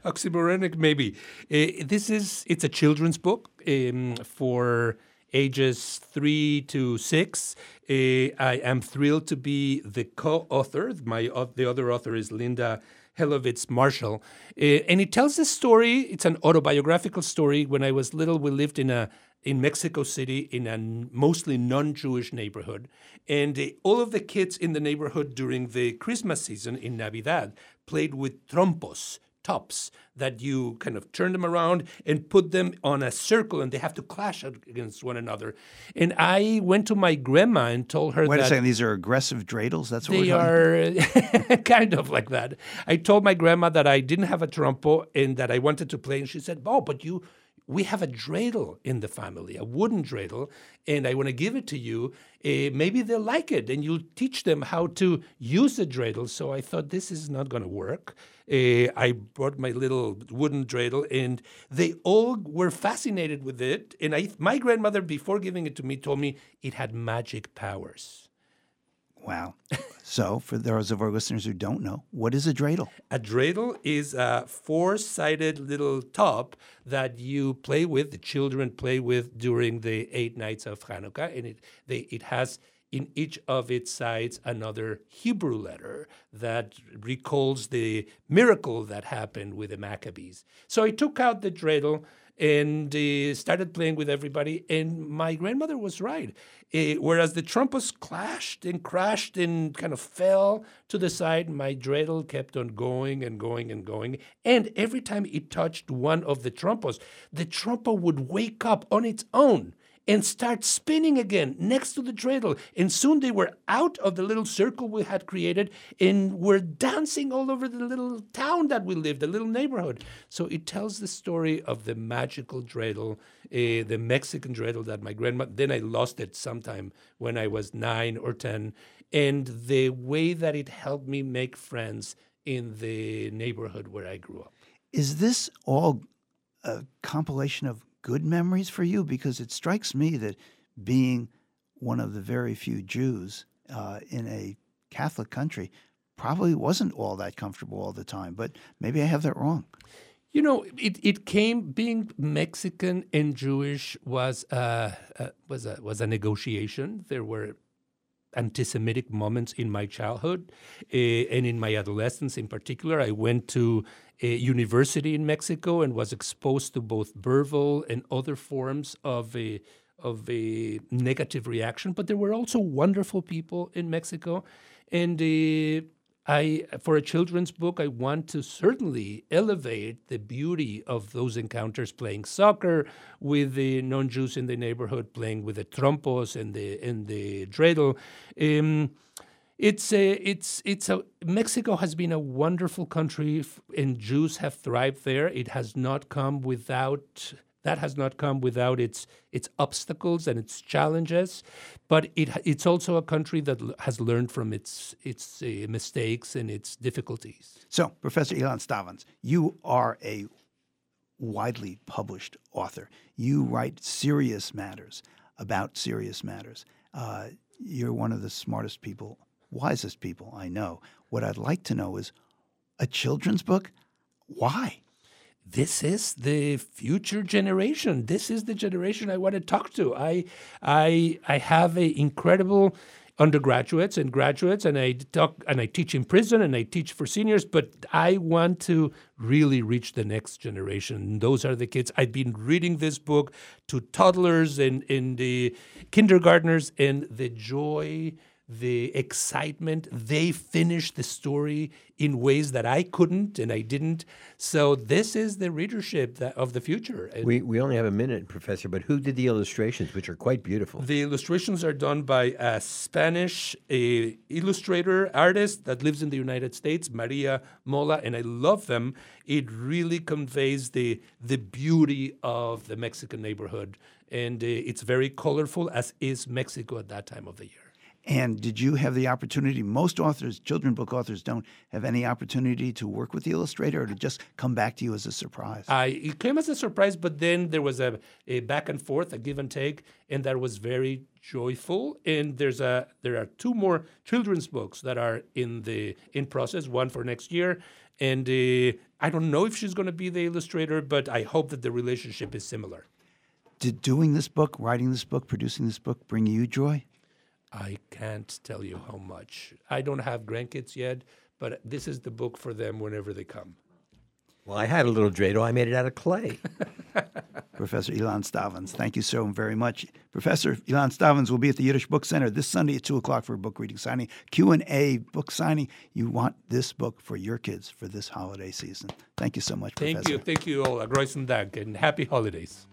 Oxymoronic, maybe. Uh, this is it's a children's book um, for ages three to six. Uh, I am thrilled to be the co-author. My uh, the other author is Linda Elovitz Marshall, uh, and it tells the story. It's an autobiographical story. When I was little, we lived in a in Mexico City in a mostly non-Jewish neighborhood, and uh, all of the kids in the neighborhood during the Christmas season in Navidad played with trompos, tops that you kind of turn them around and put them on a circle and they have to clash against one another. And I went to my grandma and told her Wait that a second, these are aggressive dreidels? That's what they are kind of like that. I told my grandma that I didn't have a trompo and that I wanted to play, and she said, "Oh, but you." We have a dreidel in the family, a wooden dreidel, and I want to give it to you. Uh, maybe they'll like it, and you'll teach them how to use the dreidel. So I thought this is not going to work. Uh, I brought my little wooden dreidel, and they all were fascinated with it. And I, my grandmother, before giving it to me, told me it had magic powers. Wow. so, for those of our listeners who don't know, what is a dreidel? A dreidel is a four-sided little top that you play with, the children play with during the eight nights of Hanukkah, and it they, it has in each of its sides another Hebrew letter that recalls the miracle that happened with the Maccabees. So I took out the dreidel and uh, started playing with everybody. And my grandmother was right. Uh, whereas the trompos clashed and crashed and kind of fell to the side, my dreidel kept on going and going and going. And every time it touched one of the trompos, the trompo would wake up on its own and start spinning again next to the dreidel. And soon they were out of the little circle we had created and were dancing all over the little town that we lived, the little neighborhood. So it tells the story of the magical dreidel, uh, the Mexican dreidel that my grandma, then I lost it sometime when I was nine or 10, and the way that it helped me make friends in the neighborhood where I grew up. Is this all a compilation of good memories for you? Because it strikes me that being one of the very few Jews uh, in a Catholic country probably wasn't all that comfortable all the time. But maybe I have that wrong. You know, it, it came being Mexican and Jewish was uh, uh, was a was a negotiation. There were anti-Semitic moments in my childhood uh, and in my adolescence in particular. I went to a university in Mexico and was exposed to both Burville and other forms of a of a negative reaction, but there were also wonderful people in Mexico, and uh, I, for a children's book, I want to certainly elevate the beauty of those encounters, playing soccer with the non-Jews in the neighborhood, playing with the trompos and the and the dreidel. Um, it's a, it's it's a Mexico has been a wonderful country, and Jews have thrived there. It has not come without that has not come without its its obstacles and its challenges, but it it's also a country that has learned from its its uh, mistakes and its difficulties. So, Professor Ilan Stavans, you are a widely published author. You write serious matters about serious matters. Uh, you're one of the smartest people, wisest people I know. What I'd like to know is a children's book. Why? This is the future generation. This is the generation I want to talk to. I I I have a incredible undergraduates and graduates and I talk and I teach in prison and I teach for seniors, but I want to really reach the next generation. Those are the kids. I've been reading this book to toddlers and in the kindergartners and the joy the excitement. They finished the story in ways that I couldn't and I didn't. So this is the readership that, of the future. We, we only have a minute, Professor, but who did the illustrations, which are quite beautiful? The illustrations are done by a Spanish a illustrator, artist that lives in the United States, Maria Mola, and I love them. It really conveys the, the beauty of the Mexican neighborhood. And uh, it's very colorful, as is Mexico at that time of the year. And did you have the opportunity? Most authors, children book authors, don't have any opportunity to work with the illustrator or to just come back to you as a surprise. I, it came as a surprise, but then there was a, a back and forth, a give and take, and that was very joyful. And there's a there are two more children's books that are in the in process. One for next year, and uh, I don't know if she's going to be the illustrator, but I hope that the relationship is similar. Did doing this book, writing this book, producing this book bring you joy? I can't tell you how much. I don't have grandkids yet, but this is the book for them whenever they come. Well, I had a little dreidel. I made it out of clay. Professor Ilan Stavans, thank you so very much. Professor Ilan Stavans will be at the Yiddish Book Center this Sunday at 2 o'clock for a book reading signing, Q&A book signing. You want this book for your kids for this holiday season. Thank you so much, Thank Professor. you. Thank you all. A großen Dank and happy holidays.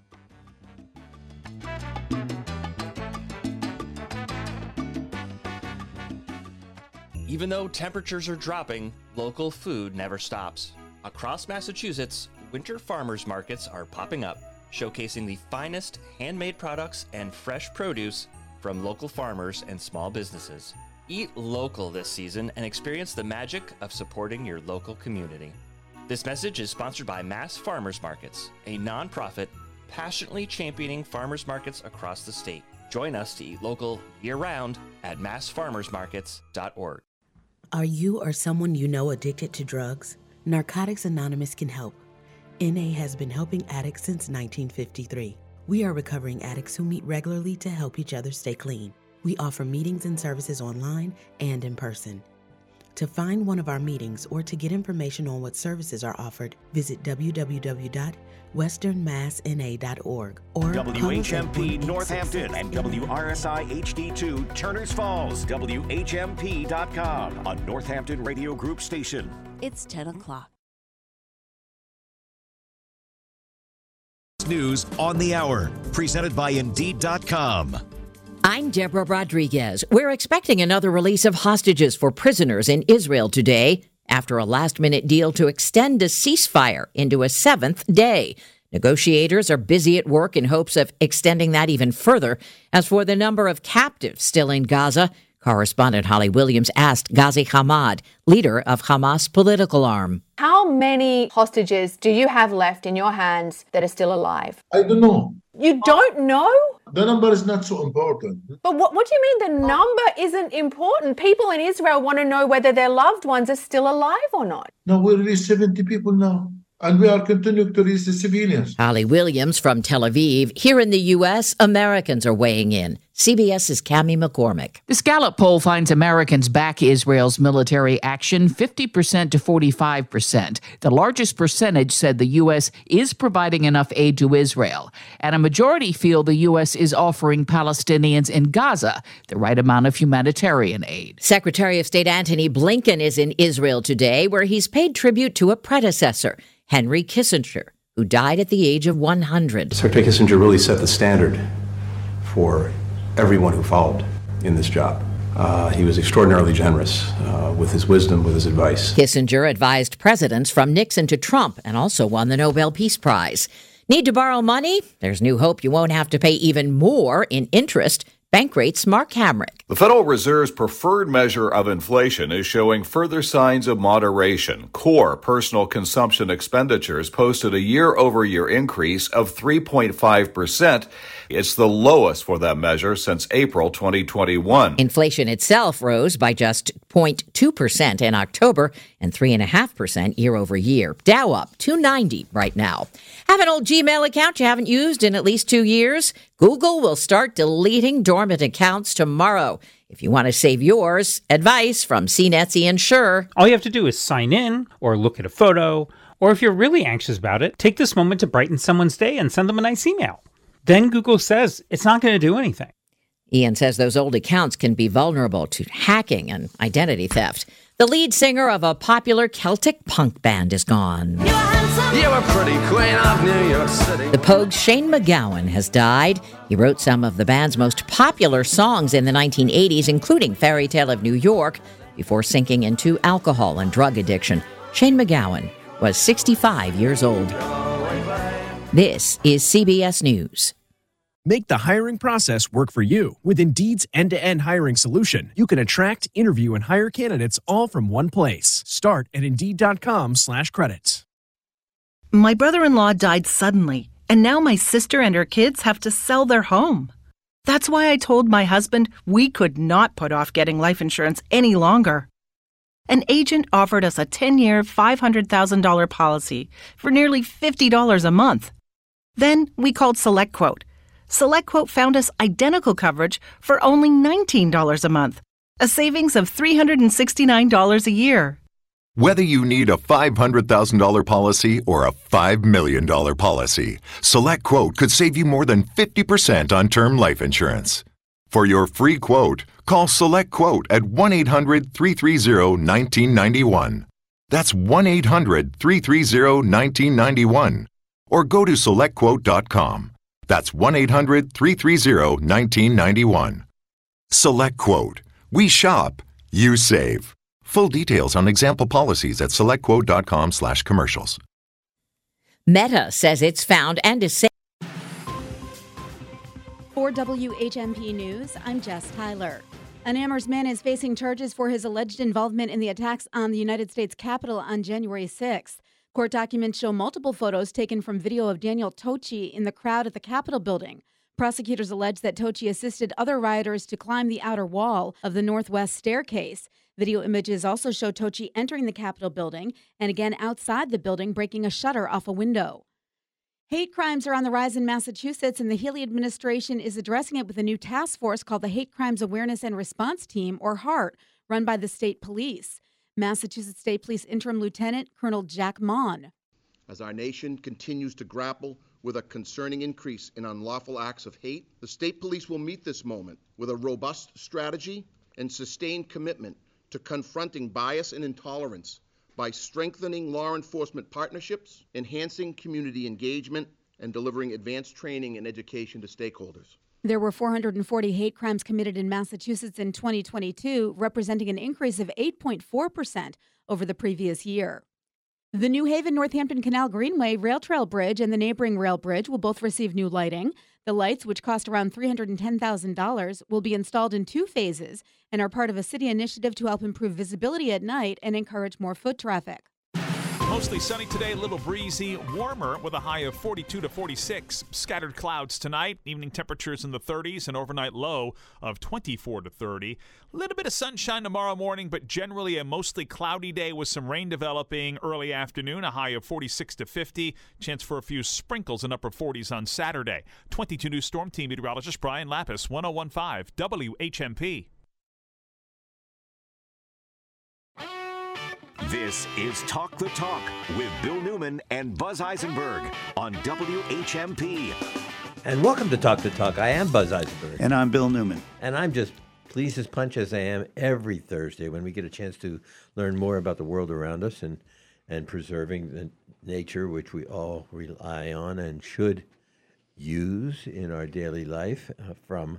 Even though temperatures are dropping, local food never stops. Across Massachusetts, winter farmers markets are popping up, showcasing the finest handmade products and fresh produce from local farmers and small businesses. Eat local this season and experience the magic of supporting your local community. This message is sponsored by Mass Farmers Markets, a nonprofit passionately championing farmers markets across the state. Join us to eat local year round at massfarmersmarkets.org. Are you or someone you know addicted to drugs? Narcotics Anonymous can help. NA has been helping addicts since 1953. We are recovering addicts who meet regularly to help each other stay clean. We offer meetings and services online and in person. To find one of our meetings or to get information on what services are offered, visit www.westernmassna.org or call us at WHMP Northampton and WRSI HD2 Turners Falls, WHMP.com, a Northampton Radio Group station. It's 10 o'clock. News on the hour, presented by Indeed.com. I'm Deborah Rodriguez. We're expecting another release of hostages for prisoners in Israel today after a last minute deal to extend a ceasefire into a seventh day. Negotiators are busy at work in hopes of extending that even further. As for the number of captives still in Gaza, correspondent Holly Williams asked Ghazi Hamad, leader of Hamas' political arm. How many hostages do you have left in your hands that are still alive? I don't know. You don't know? The number is not so important. But what, what do you mean the number isn't important? People in Israel want to know whether their loved ones are still alive or not. No, we released 70 people now. And we are continuing to release the civilians. Holly Williams from Tel Aviv. Here in the U.S., Americans are weighing in. CBS's Cami McCormick. This Gallup poll finds Americans back Israel's military action 50% to 45%. The largest percentage said the U.S. is providing enough aid to Israel, and a majority feel the U.S. is offering Palestinians in Gaza the right amount of humanitarian aid. Secretary of State Antony Blinken is in Israel today, where he's paid tribute to a predecessor, Henry Kissinger, who died at the age of 100. Secretary Kissinger really set the standard for everyone who followed in this job. Uh, he was extraordinarily generous uh, with his wisdom, with his advice. Kissinger advised presidents from Nixon to Trump and also won the Nobel Peace Prize. Need to borrow money? There's new hope you won't have to pay even more in interest. Bank rates, Mark Hamrick. The Federal Reserve's preferred measure of inflation is showing further signs of moderation. Core personal consumption expenditures posted a year over year increase of 3.5%. It's the lowest for that measure since April 2021. Inflation itself rose by just 0.2% in October and 3.5% year over year. Dow up 290 right now. Have an old Gmail account you haven't used in at least two years? Google will start deleting dormant accounts tomorrow. If you want to save yours, advice from CNET's Ian Sherr. All you have to do is sign in or look at a photo, or if you're really anxious about it, take this moment to brighten someone's day and send them a nice email. Then Google says it's not going to do anything. Ian says those old accounts can be vulnerable to hacking and identity theft. The lead singer of a popular Celtic punk band is gone. You were pretty queen of New York City. The Pogues' Shane MacGowan has died. He wrote some of the band's most popular songs in the 1980s, including Fairy Tale of New York, before sinking into alcohol and drug addiction. Shane MacGowan was 65 years old. This is CBS News. Make the hiring process work for you. With Indeed's end to end hiring solution, you can attract, interview, and hire candidates all from one place. Start at Indeed.com slash credits. My brother in law died suddenly, and now my sister and her kids have to sell their home. That's why I told my husband we could not put off getting life insurance any longer. An agent offered us a 10 year, $500,000 policy for nearly $50 a month. Then we called SelectQuote. SelectQuote found us identical coverage for only $19 a month, a savings of $369 a year. Whether you need a $500,000 policy or a $5 million policy, Select Quote could save you more than 50% on term life insurance. For your free quote, call Select Quote at 1 800 330 1991. That's 1 800 330 1991. Or go to SelectQuote.com. That's 1 800 330 1991. Select Quote. We shop, you save. Full details on example policies at selectquote.com slash commercials. Meta says it's found and is safe. For WHMP News, I'm Jess Tyler. An Amherst man is facing charges for his alleged involvement in the attacks on the United States Capitol on January 6th. Court documents show multiple photos taken from video of Daniel Tochi in the crowd at the Capitol building. Prosecutors allege that Tochi assisted other rioters to climb the outer wall of the northwest staircase. Video images also show Tochi entering the Capitol building and again outside the building breaking a shutter off a window. Hate crimes are on the rise in Massachusetts, and the Healey administration is addressing it with a new task force called the Hate Crimes Awareness and Response Team, or HART, run by the state police. Massachusetts State Police Interim Lieutenant Colonel Jack Mawn. As our nation continues to grapple with a concerning increase in unlawful acts of hate, the state police will meet this moment with a robust strategy and sustained commitment to confronting bias and intolerance by strengthening law enforcement partnerships, enhancing community engagement, and delivering advanced training and education to stakeholders. There were 440 hate crimes committed in Massachusetts in 2022, representing an increase of 8.4% over the previous year. The New Haven Northampton Canal Greenway Rail Trail Bridge and the neighboring rail bridge will both receive new lighting. The lights, which cost around $310,000, will be installed in two phases and are part of a city initiative to help improve visibility at night and encourage more foot traffic. Mostly sunny today, a little breezy, warmer with a high of 42 to 46. Scattered clouds tonight, evening temperatures in the 30s, and overnight low of 24 to 30. A little bit of sunshine tomorrow morning, but generally a mostly cloudy day with some rain developing early afternoon, a high of 46 to 50. Chance for a few sprinkles in upper 40s on Saturday. 22 News Storm Team meteorologist Brian Lapis, 1015 WHMP. This is Talk the Talk with Bill Newman and Buzz Eisenberg on WHMP. And welcome to Talk the Talk. I am Buzz Eisenberg. And I'm Bill Newman. And I'm just pleased as punch as I am every Thursday when we get a chance to learn more about the world around us and, and preserving the nature which we all rely on and should use in our daily life uh, from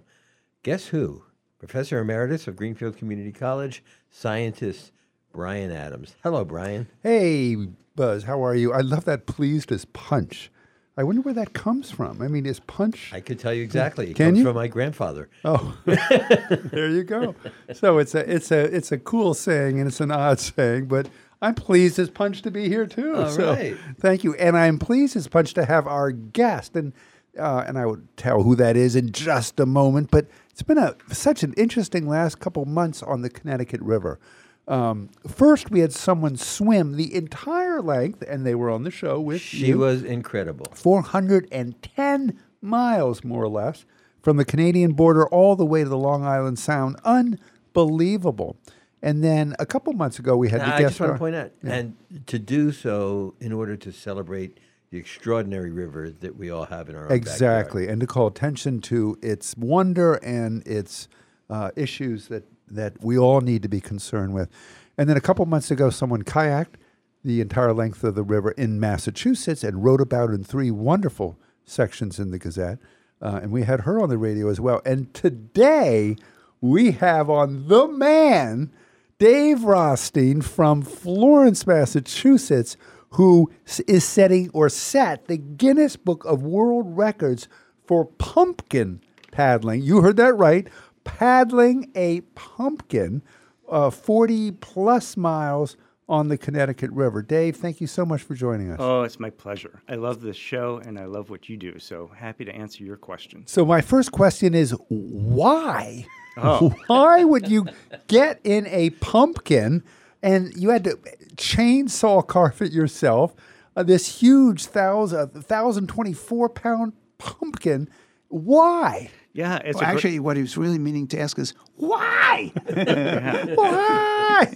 guess who? Professor Emeritus of Greenfield Community College, scientist Brian Adams. Hello, Brian. Hey, Buzz, how are you? I love that pleased as punch. I wonder where that comes from. I mean, is punch. I could tell you exactly. It Can comes you? from my grandfather. Oh, there you go. So it's a it's a it's a cool saying and it's an odd saying, but I'm pleased as punch to be here too. All so right. thank you, and I'm pleased as punch to have our guest, and uh, and I will tell who that is in just a moment. But it's been a such an interesting last couple months on the Connecticut River. Um, first, we had someone swim the entire length, and they were on the show with She you. was incredible. 410 miles, more or less, from the Canadian border all the way to the Long Island Sound. Unbelievable. And then a couple months ago, we had Now, the I guest. just want to point out, Yeah. and to do so in order to celebrate the extraordinary river that we all have in our own backyard. Exactly, and to call attention to its wonder and its uh, issues that, that we all need to be concerned with. And then a couple months ago, someone kayaked the entire length of the river in Massachusetts and wrote about it in three wonderful sections in the Gazette. Uh, and we had her on the radio as well. And today we have on the man, Dave Rothstein from Florence, Massachusetts, who is setting or set the Guinness Book of World Records for pumpkin paddling. You heard that right. Paddling a pumpkin uh, 40 plus miles on the Connecticut River. Dave, thank you so much for joining us. Oh, it's my pleasure. I love this show and I love what you do. So happy to answer your questions. So, my first question is why? Oh. Why would you get in a pumpkin and you had to chainsaw carve it yourself? Uh, this huge thousand, 1,024 pound pumpkin. Why? Yeah, it's Well, actually, what he was really meaning to ask is why? Why?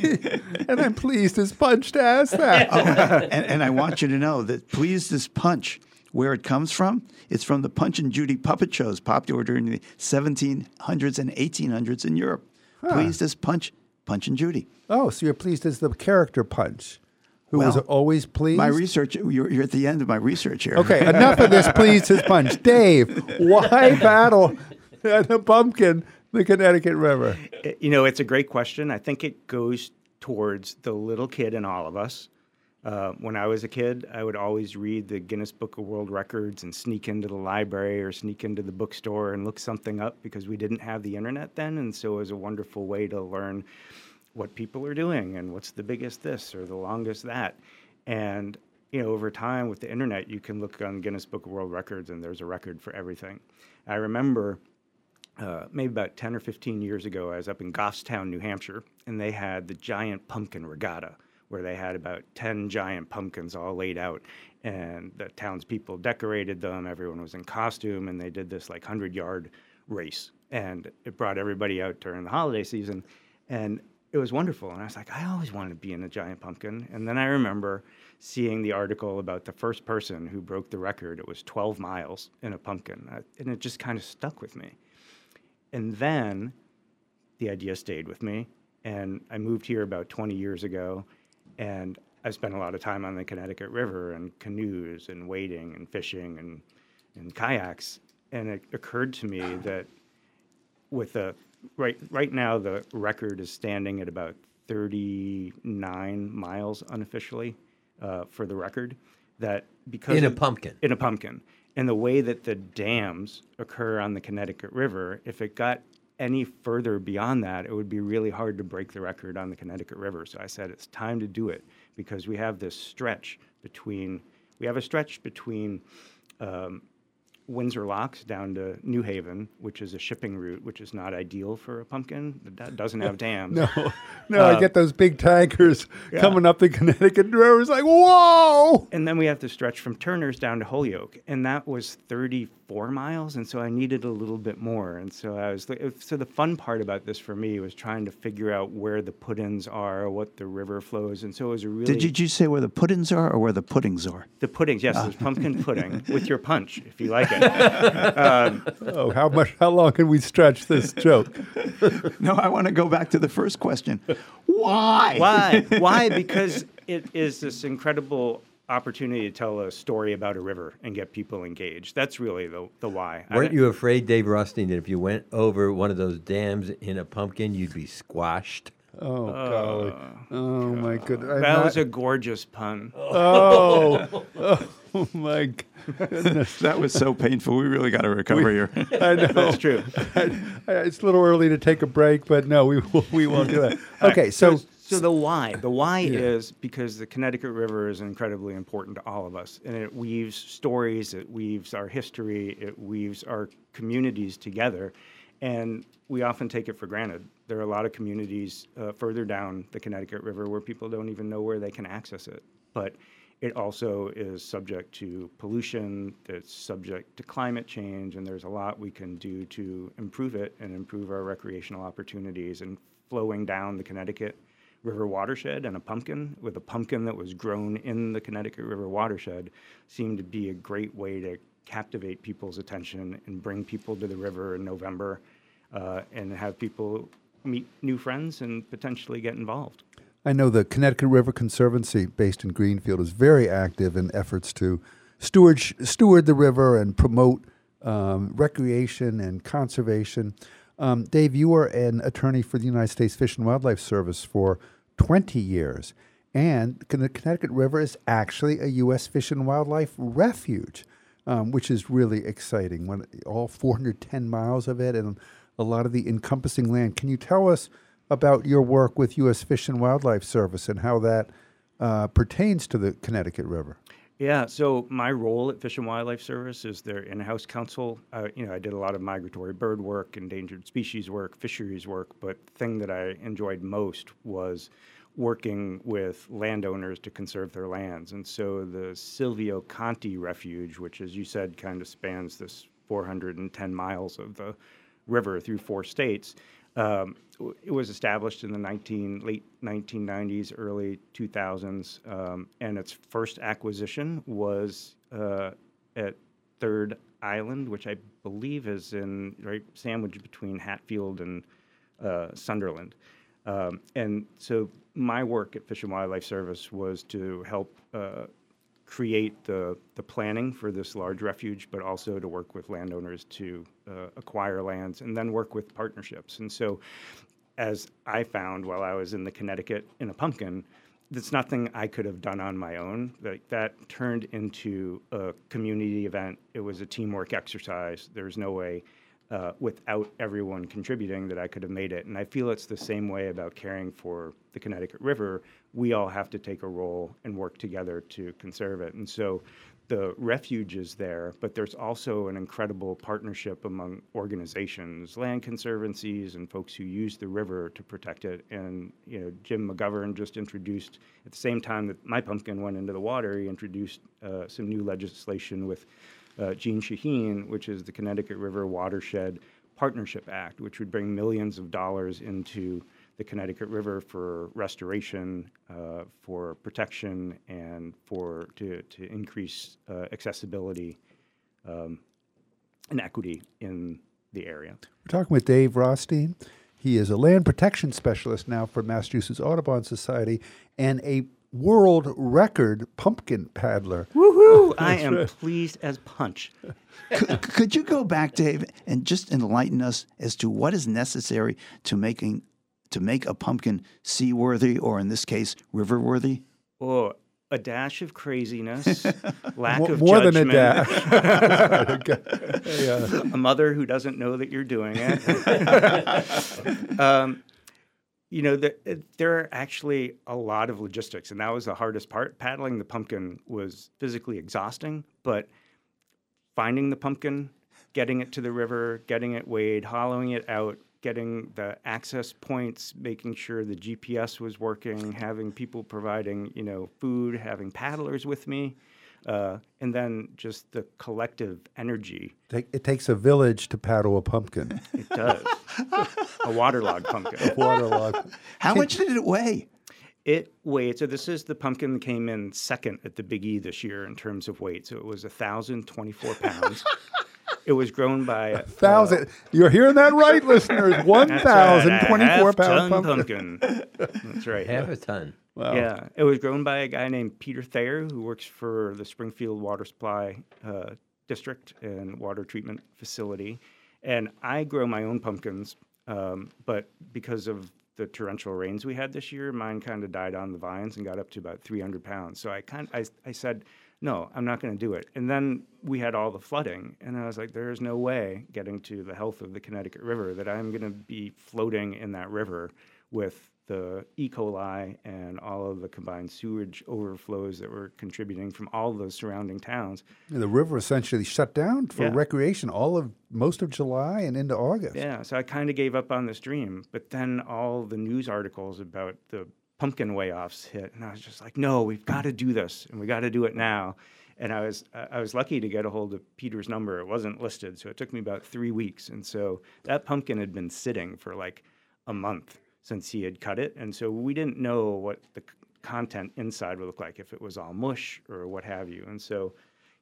and I'm pleased as punch to ask that. Oh, and, and I want you to know that Pleased as Punch, where it comes from, it's from the Punch and Judy puppet shows popular during the 1700s and 1800s in Europe. Huh. Pleased as Punch, Punch and Judy. Oh, so you're pleased as the character punch, who was always pleased. My research, you're, you're at the end of my research here. Okay, enough of this pleased his punch. Dave, why battle the pumpkin, the Connecticut River? Uh, You know, it's a great question. I think it goes towards the little kid in all of us. Uh, when I was a kid, I would always read the Guinness Book of World Records and sneak into the library or sneak into the bookstore and look something up because we didn't have the internet then. And so it was a wonderful way to learn what people are doing and what's the biggest this or the longest that. And, you know, over time with the internet, you can look on Guinness Book of World Records and there's a record for everything. I remember uh, maybe about 10 or 15 years ago, I was up in Goffstown, New Hampshire, and they had the giant pumpkin regatta, where they had about 10 giant pumpkins all laid out. And the townspeople decorated them, everyone was in costume, and they did this like 100 yard race. And it brought everybody out during the holiday season. And it was wonderful. And I was like, I always wanted to be in a giant pumpkin. And then I remember seeing the article about the first person who broke the record. It was 12 miles in a pumpkin. I- And it just kind of stuck with me. And then the idea stayed with me. And I moved here about 20 years ago. And I spent a lot of time on the Connecticut River and canoes and wading and fishing and, and kayaks. And it occurred to me that with the right right now the record is standing at about 39 miles unofficially uh, for the record that because In a of- pumpkin. in a pumpkin and the way that the dams occur on the Connecticut River if it got any further beyond that it would be really hard to break the record on the Connecticut River so I said it's time to do it because we have this stretch between we have a stretch between um, Windsor Locks down to New Haven, which is a shipping route, which is not ideal for a pumpkin that doesn't have dams. No, no, Uh, I get those big tankers yeah. coming up the Connecticut River. It's like, whoa! And then we have to stretch from Turner's down to Holyoke, and that was 34 miles, and so I needed a little bit more. And so I was like so the fun part about this for me was trying to figure out where the put-ins are, what the river flows, and so it was a really Did you, did you say where the puddings are or where the puddings are? the puddings. Yes, Ah. there's pumpkin pudding with your punch if you like it. um, oh, how much? How long can we stretch this joke? no, I want to go back to the first question. Why? Why? Why? Because it is this incredible opportunity to tell a story about a river and get people engaged. That's really the the why. Weren't don't- you afraid, Dave Rothstein, that if you went over one of those dams in a pumpkin, you'd be squashed? Oh, golly. Oh, oh my goodness. I'm That not- was a gorgeous pun. Oh, oh my goodness. that was so painful. We really got to recover We- here. I know. That's true. it's a little early to take a break, but no, we, will- we won't do that. Okay, right, so. So the why, the why Yeah. is because the Connecticut River is incredibly important to all of us, and it weaves stories, it weaves our history, it weaves our communities together, and we often take it for granted. There are a lot of communities uh, further down the Connecticut River where people don't even know where they can access it, but it also is subject to pollution, it's subject to climate change, and there's a lot we can do to improve it and improve our recreational opportunities. And flowing down the Connecticut River watershed and a pumpkin with a pumpkin that was grown in the Connecticut River watershed seemed to be a great way to captivate people's attention and bring people to the river in November uh, and have people meet new friends and potentially get involved. I know the Connecticut River Conservancy, based in Greenfield, is very active in efforts to steward steward the river and promote um, recreation and conservation. Um, Dave, you are an attorney for the United States Fish and Wildlife Service for 20 years, and the Connecticut River is actually a U.S. Fish and Wildlife Refuge, um, which is really exciting. When all 410 miles of it and a lot of the encompassing land. Can you tell us? about your work with U.S. Fish and Wildlife Service and how that uh, pertains to the Connecticut River. Yeah, so my role at Fish and Wildlife Service is their in-house counsel. Uh, you know, I did a lot of migratory bird work, endangered species work, fisheries work, but the thing that I enjoyed most was working with landowners to conserve their lands. And so the Silvio Conte Refuge, which, as you said, kind of spans this 410 miles of the river through four states, um, it was established in the 19, late 1990s, early 2000s, um, and its first acquisition was uh, at Third Island, which I believe is in right sandwiched between Hatfield and uh, Sunderland. Um, and so my work at Fish and Wildlife Service was to help uh, create the, the planning for this large refuge, but also to work with landowners to uh, acquire lands and then work with partnerships. And so, as I found while I was in the Connecticut in a pumpkin, that's nothing I could have done on my own. Like that turned into a community event. It was a teamwork exercise. There's no way uh, without everyone contributing that I could have made it. And I feel it's the same way about caring for the Connecticut River. We all have to take a role and work together to conserve it. And so the refuge is there, but there's also an incredible partnership among organizations, land conservancies, and folks who use the river to protect it. And you know, Jim McGovern just introduced at the same time that my pumpkin went into the water, he introduced uh, some new legislation with uh, Jeanne Shaheen, which is the Connecticut River Watershed Partnership Act, which would bring millions of dollars into the Connecticut River for restoration, uh, for protection, and for to, to increase uh, accessibility um, and equity in the area. We're talking with Dave Rothstein. He is a land protection specialist now for Massachusetts Audubon Society and a world record pumpkin paddler. Woohoo! I am right. pleased as punch. could, could you go back, Dave, and just enlighten us as to what is necessary to making to make a pumpkin seaworthy, or in this case, river-worthy? Oh, a dash of craziness, lack More- of more than a dash. Yeah. A mother who doesn't know that you're doing it. um, You know, the, there are actually a lot of logistics, and that was the hardest part. Paddling the pumpkin was physically exhausting, but finding the pumpkin, getting it to the river, getting it weighed, hollowing it out, getting the access points, making sure the GPS was working, having people providing, you know, food, having paddlers with me, uh, and then just the collective energy. It takes a village to paddle a pumpkin. It does. a waterlogged pumpkin. A waterlogged. How much did it weigh? It weighed. So this is the pumpkin that came in second at the Big E this year in terms of weight. So it was thousand twenty-four pounds. it was grown by a Thousand. You're hearing that right, listeners. One thousand twenty-four right, pound pumpkin. pumpkin. That's right. Half a ton. Wow. Yeah, it was grown by a guy named Peter Thayer, who works for the Springfield Water Supply uh, District and Water Treatment Facility. And I grow my own pumpkins, um, but because of the torrential rains we had this year, mine kind of died on the vines and got up to about 300 pounds. So I kind, I, I said, no, I'm not going to do it. And then we had all the flooding, and I was like, there is no way getting to the health of the Connecticut River that I'm going to be floating in that river with the E. coli and all of the combined sewage overflows that were contributing from all those surrounding towns. Yeah, the river essentially shut down for Yeah. recreation all of most of July and into August. Yeah, so I kind of gave up on this dream. But then all the news articles about the pumpkin weigh-offs hit, and I was just like, no, we've got to do this, and we got to do it now. And I was I was lucky to get a hold of Peter's number. It wasn't listed, so it took me about three weeks. And so that pumpkin had been sitting for like a month since he had cut it, and so we didn't know what the content inside would look like if it was all mush or what have you. And so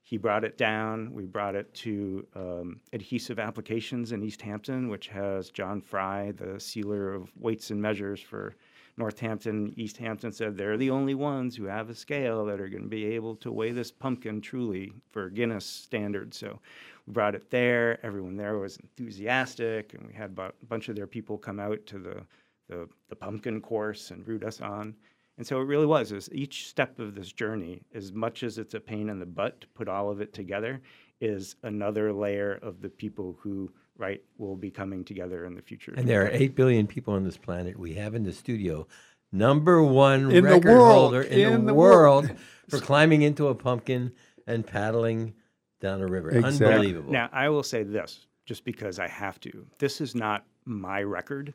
he brought it down. We brought it to um, Adhesive Applications in East Hampton, which has John Fry, the sealer of weights and measures for Northampton. East Hampton said they're the only ones who have a scale that are going to be able to weigh this pumpkin truly for Guinness standards. So we brought it there. Everyone there was enthusiastic, and we had a bunch of their people come out to the, the, the pumpkin course and root us on. And so it really was. Is each step of this journey, as much as it's a pain in the butt to put all of it together, is another layer of the people who right will be coming together in the future. And there are 8 billion people on this planet. We have in the studio number one In the record world. holder in, In the, the world world. for climbing into a pumpkin and paddling down a river. Exactly. Unbelievable. Now, I will say this, just because I have to. This is not my record.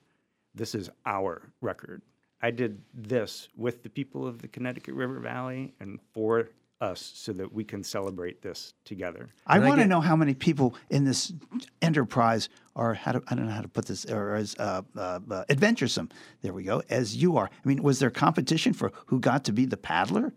This is our record. I did this with the people of the Connecticut River Valley and for us so that we can celebrate this together. I want to know how many people in this enterprise are how to, I don't know how to put this or as uh, uh, uh, adventuresome. There we go. As you are. I mean, was there competition for who got to be the paddler?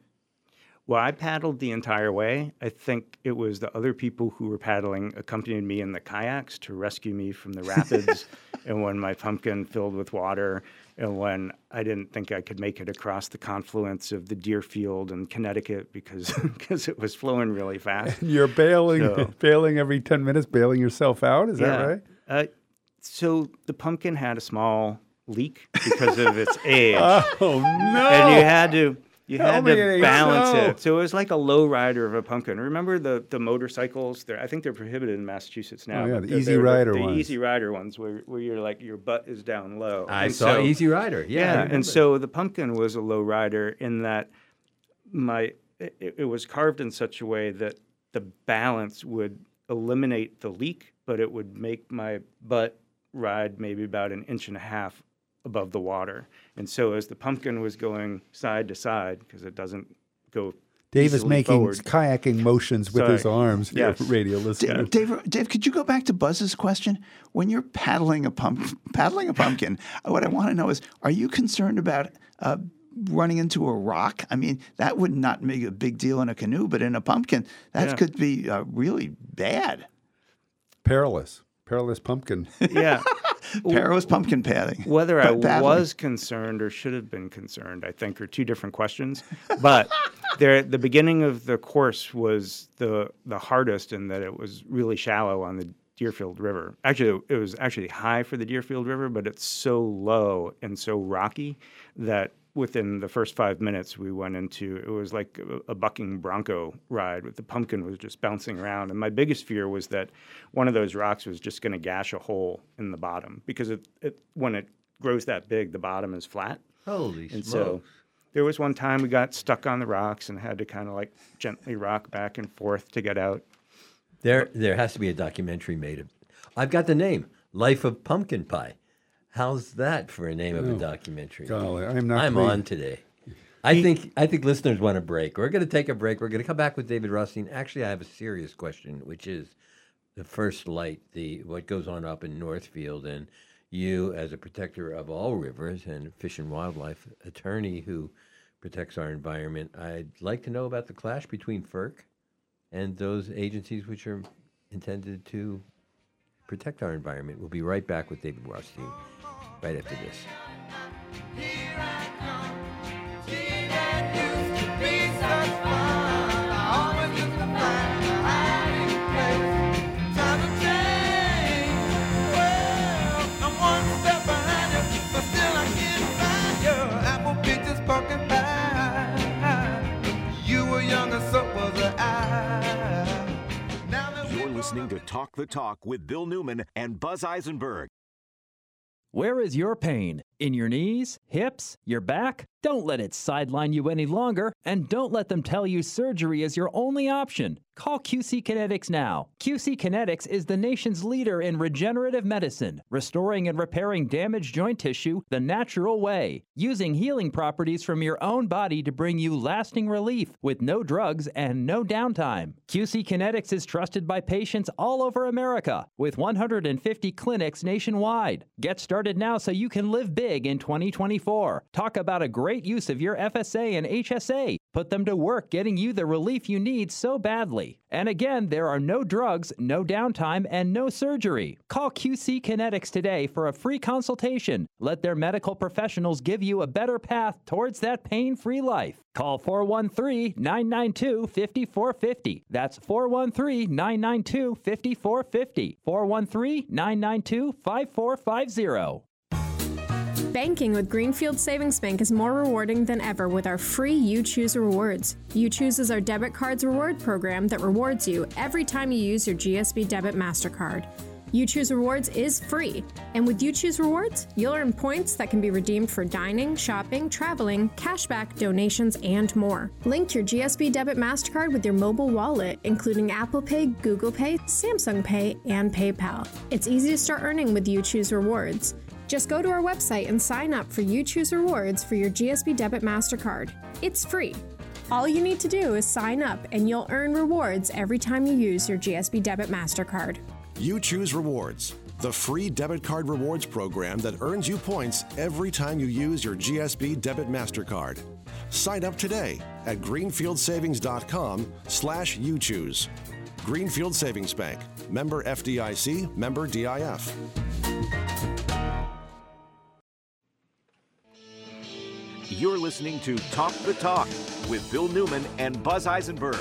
Well, I paddled the entire way. I think it was the other people who were paddling accompanied me in the kayaks to rescue me from the rapids and when my pumpkin filled with water and when I didn't think I could make it across the confluence of the Deerfield and Connecticut because because it was flowing really fast. You're bailing, So- bailing every ten minutes, bailing yourself out. Is that right? Uh, so the pumpkin had a small leak because of its age. Oh no! And you had to you Tell had to balance so. it. So it was like a low rider of a pumpkin. Remember the the motorcycles? They're, I think they're prohibited in Massachusetts now. Oh, yeah, the they're- Easy they're Rider the, ones. The Easy rider ones, where where you're like your butt is down low. I And saw so- Easy Rider. Yeah, I remember. and so the pumpkin was a low rider in that my it, it was carved in such a way that the balance would eliminate the leak, but it would make my butt ride maybe about an inch and a half above the water. And so as the pumpkin was going side to side, because it doesn't go Dave is making forward. kayaking motions with his arms. here, Yes. radio Da- listeners. Dave, Dave, could you go back to Buzz's question? When you're paddling a pump, paddling a pumpkin, what I want to know is, are you concerned about uh, running into a rock? I mean, that would not make a big deal in a canoe, but in a pumpkin, that Yeah. could be uh, really bad. Perilous, perilous pumpkin. Yeah. Perilous pumpkin padding. Whether I Pa- paddling. was concerned or should have been concerned, I think, are two different questions. But there, the beginning of the course was the the hardest in that it was really shallow on the Deerfield River. Actually, it was actually high for the Deerfield River, but it's so low and so rocky that within the first five minutes we went into it was like a, a bucking bronco ride with the pumpkin was just bouncing around and my biggest fear was that one of those rocks was just going to gash a hole in the bottom because it, it when it grows that big, the bottom is flat. Holy and smokes. so there was one time we got stuck on the rocks and had to kind of like gently rock back and forth to get out. There, there has to be a documentary made of. I've got the name, Life of Pumpkin Pie. How's that for a name of a documentary? golly, I'm not I'm on today. I think I think listeners want a break. We're going to take a break. We're going to come back with David Rothstein. Actually, I have a serious question, which is the FirstLight, the what goes on up in Northfield, and you, as a protector of all rivers and fish and wildlife attorney who protects our environment, I'd like to know about the clash between FERC and those agencies which are intended to protect our environment. We'll be right back with David Rothstein right after this. You're listening to Talk the Talk with Bill Newman and Buzz Eisenberg. Where is your pain? In your knees, hips, your back? Don't let it sideline you any longer, and don't let them tell you surgery is your only option. Call QC Kinetics now. QC Kinetics is the nation's leader in regenerative medicine, restoring and repairing damaged joint tissue the natural way, using healing properties from your own body to bring you lasting relief with no drugs and no downtime. QC Kinetics is trusted by patients all over America with 150 clinics nationwide. Get started now so you can live big in 2024. Talk about a great use of your FSA and HSA. Put them to work getting you the relief you need so badly. And again, there are no drugs, no downtime, and no surgery. Call QC Kinetics today for a free consultation. Let their medical professionals give you a better path towards that pain free life. Call 413 992 5450. That's 413 992 5450. 413 992 5450. Banking with Greenfield Savings Bank is more rewarding than ever with our free You Choose Rewards. You Choose is our debit cards reward program that rewards you every time you use your GSB debit MasterCard. You Choose Rewards is free, and with You Choose Rewards, you'll earn points that can be redeemed for dining, shopping, traveling, cashback, donations, and more. Link your GSB debit MasterCard with your mobile wallet, including Apple Pay, Google Pay, Samsung Pay, and PayPal. It's easy to start earning with You Choose Rewards. Just go to our website and sign up for You Choose Rewards for your GSB Debit MasterCard. It's free. All you need to do is sign up and you'll earn rewards every time you use your GSB Debit MasterCard. You choose rewards, the free debit card rewards program that earns you points every time you use your GSB debit MasterCard. Sign up today at greenfieldsavings.com slash you choose. Greenfield Savings Bank, member FDIC, member DIF. You're listening to Talk the Talk with Bill Newman and Buzz Eisenberg,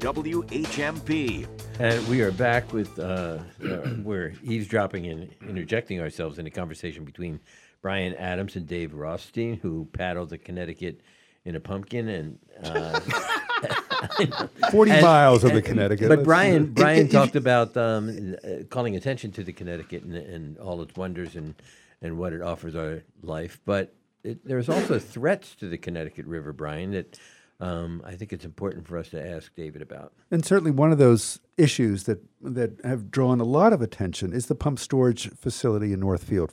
WHMP. And we are back with, uh, uh, we're eavesdropping and interjecting ourselves in a conversation between Brian Adams and Dave Rothstein, who paddled the Connecticut in a pumpkin and. Uh, 40 and- miles of the Connecticut. But Let's- Brian, If- Brian talked about um, uh, calling attention to the Connecticut and, and all its wonders and, and what it offers our life. But it, there's also threats to the Connecticut River, Brian, that um, I think it's important for us to ask David about. And certainly one of those issues that, that have drawn a lot of attention is the pump storage facility in Northfield.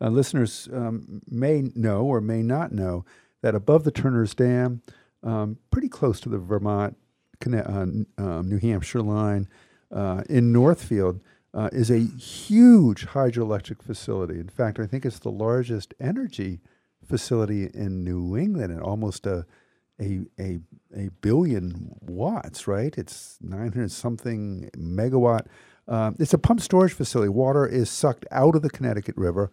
Uh, listeners um, may know or may not know that above the Turner's Dam, um, pretty close to the Vermont, uh, um, New Hampshire line, uh, in Northfield, uh, is a huge hydroelectric facility. In fact, I think it's the largest energy facility in New England and almost a a a a billion watts, right? It's 900 something megawatt. Um, it's a pump storage facility. Water is sucked out of the Connecticut River,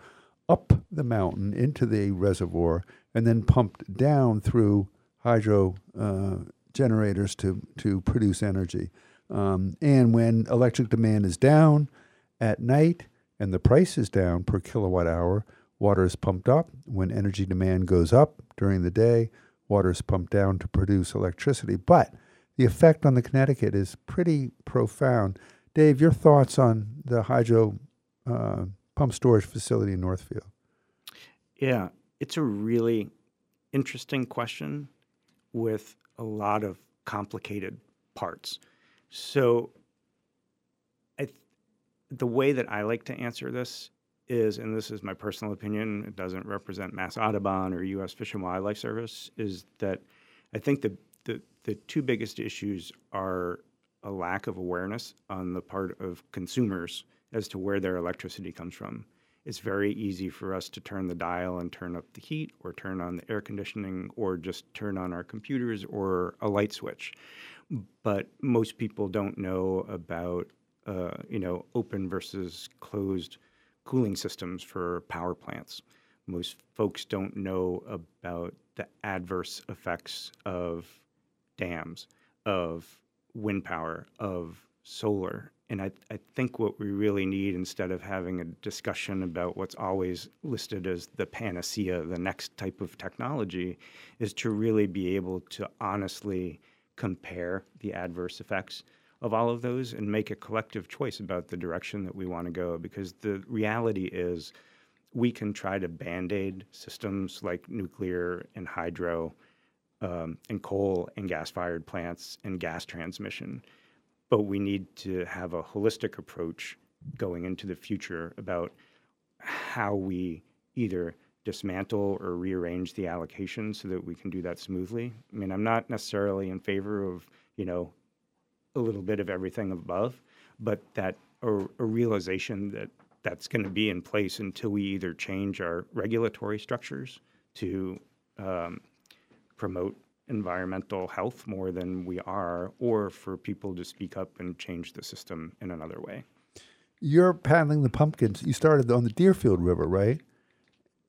up the mountain into the reservoir, and then pumped down through hydro uh, generators to to produce energy. Um, and when electric demand is down at night and the price is down per kilowatt hour, water is pumped up. When energy demand goes up during the day, water is pumped down to produce electricity. But the effect on the Connecticut is pretty profound. Dave, your thoughts on the hydro uh, pump storage facility in Northfield? Yeah, it's a really interesting question with a lot of complicated parts. So, I th- the way that I like to answer this is, and this is my personal opinion, it doesn't represent Mass Audubon or U.S. Fish and Wildlife Service, is that I think the, the, the two biggest issues are a lack of awareness on the part of consumers as to where their electricity comes from. It's very easy for us to turn the dial and turn up the heat or turn on the air conditioning or just turn on our computers or a light switch. But most people don't know about, uh, you know, open versus closed cooling systems for power plants. Most folks don't know about the adverse effects of dams, of wind power, of solar. And I, I think what we really need, instead of having a discussion about what's always listed as the panacea, the next type of technology, is to really be able to honestly compare the adverse effects of all of those and make a collective choice about the direction that we want to go. Because the reality is, we can try to band aid systems like nuclear and hydro um, and coal and gas fired plants and gas transmission. But we need to have a holistic approach going into the future about how we either dismantle or rearrange the allocation so that we can do that smoothly. I mean, I'm not necessarily in favor of, you know, a little bit of everything above, but that a, a realization that that's going to be in place until we either change our regulatory structures to um, promote environmental health more than we are, or for people to speak up and change the system in another way. You're paddling the pumpkins. You started on the Deerfield River, right?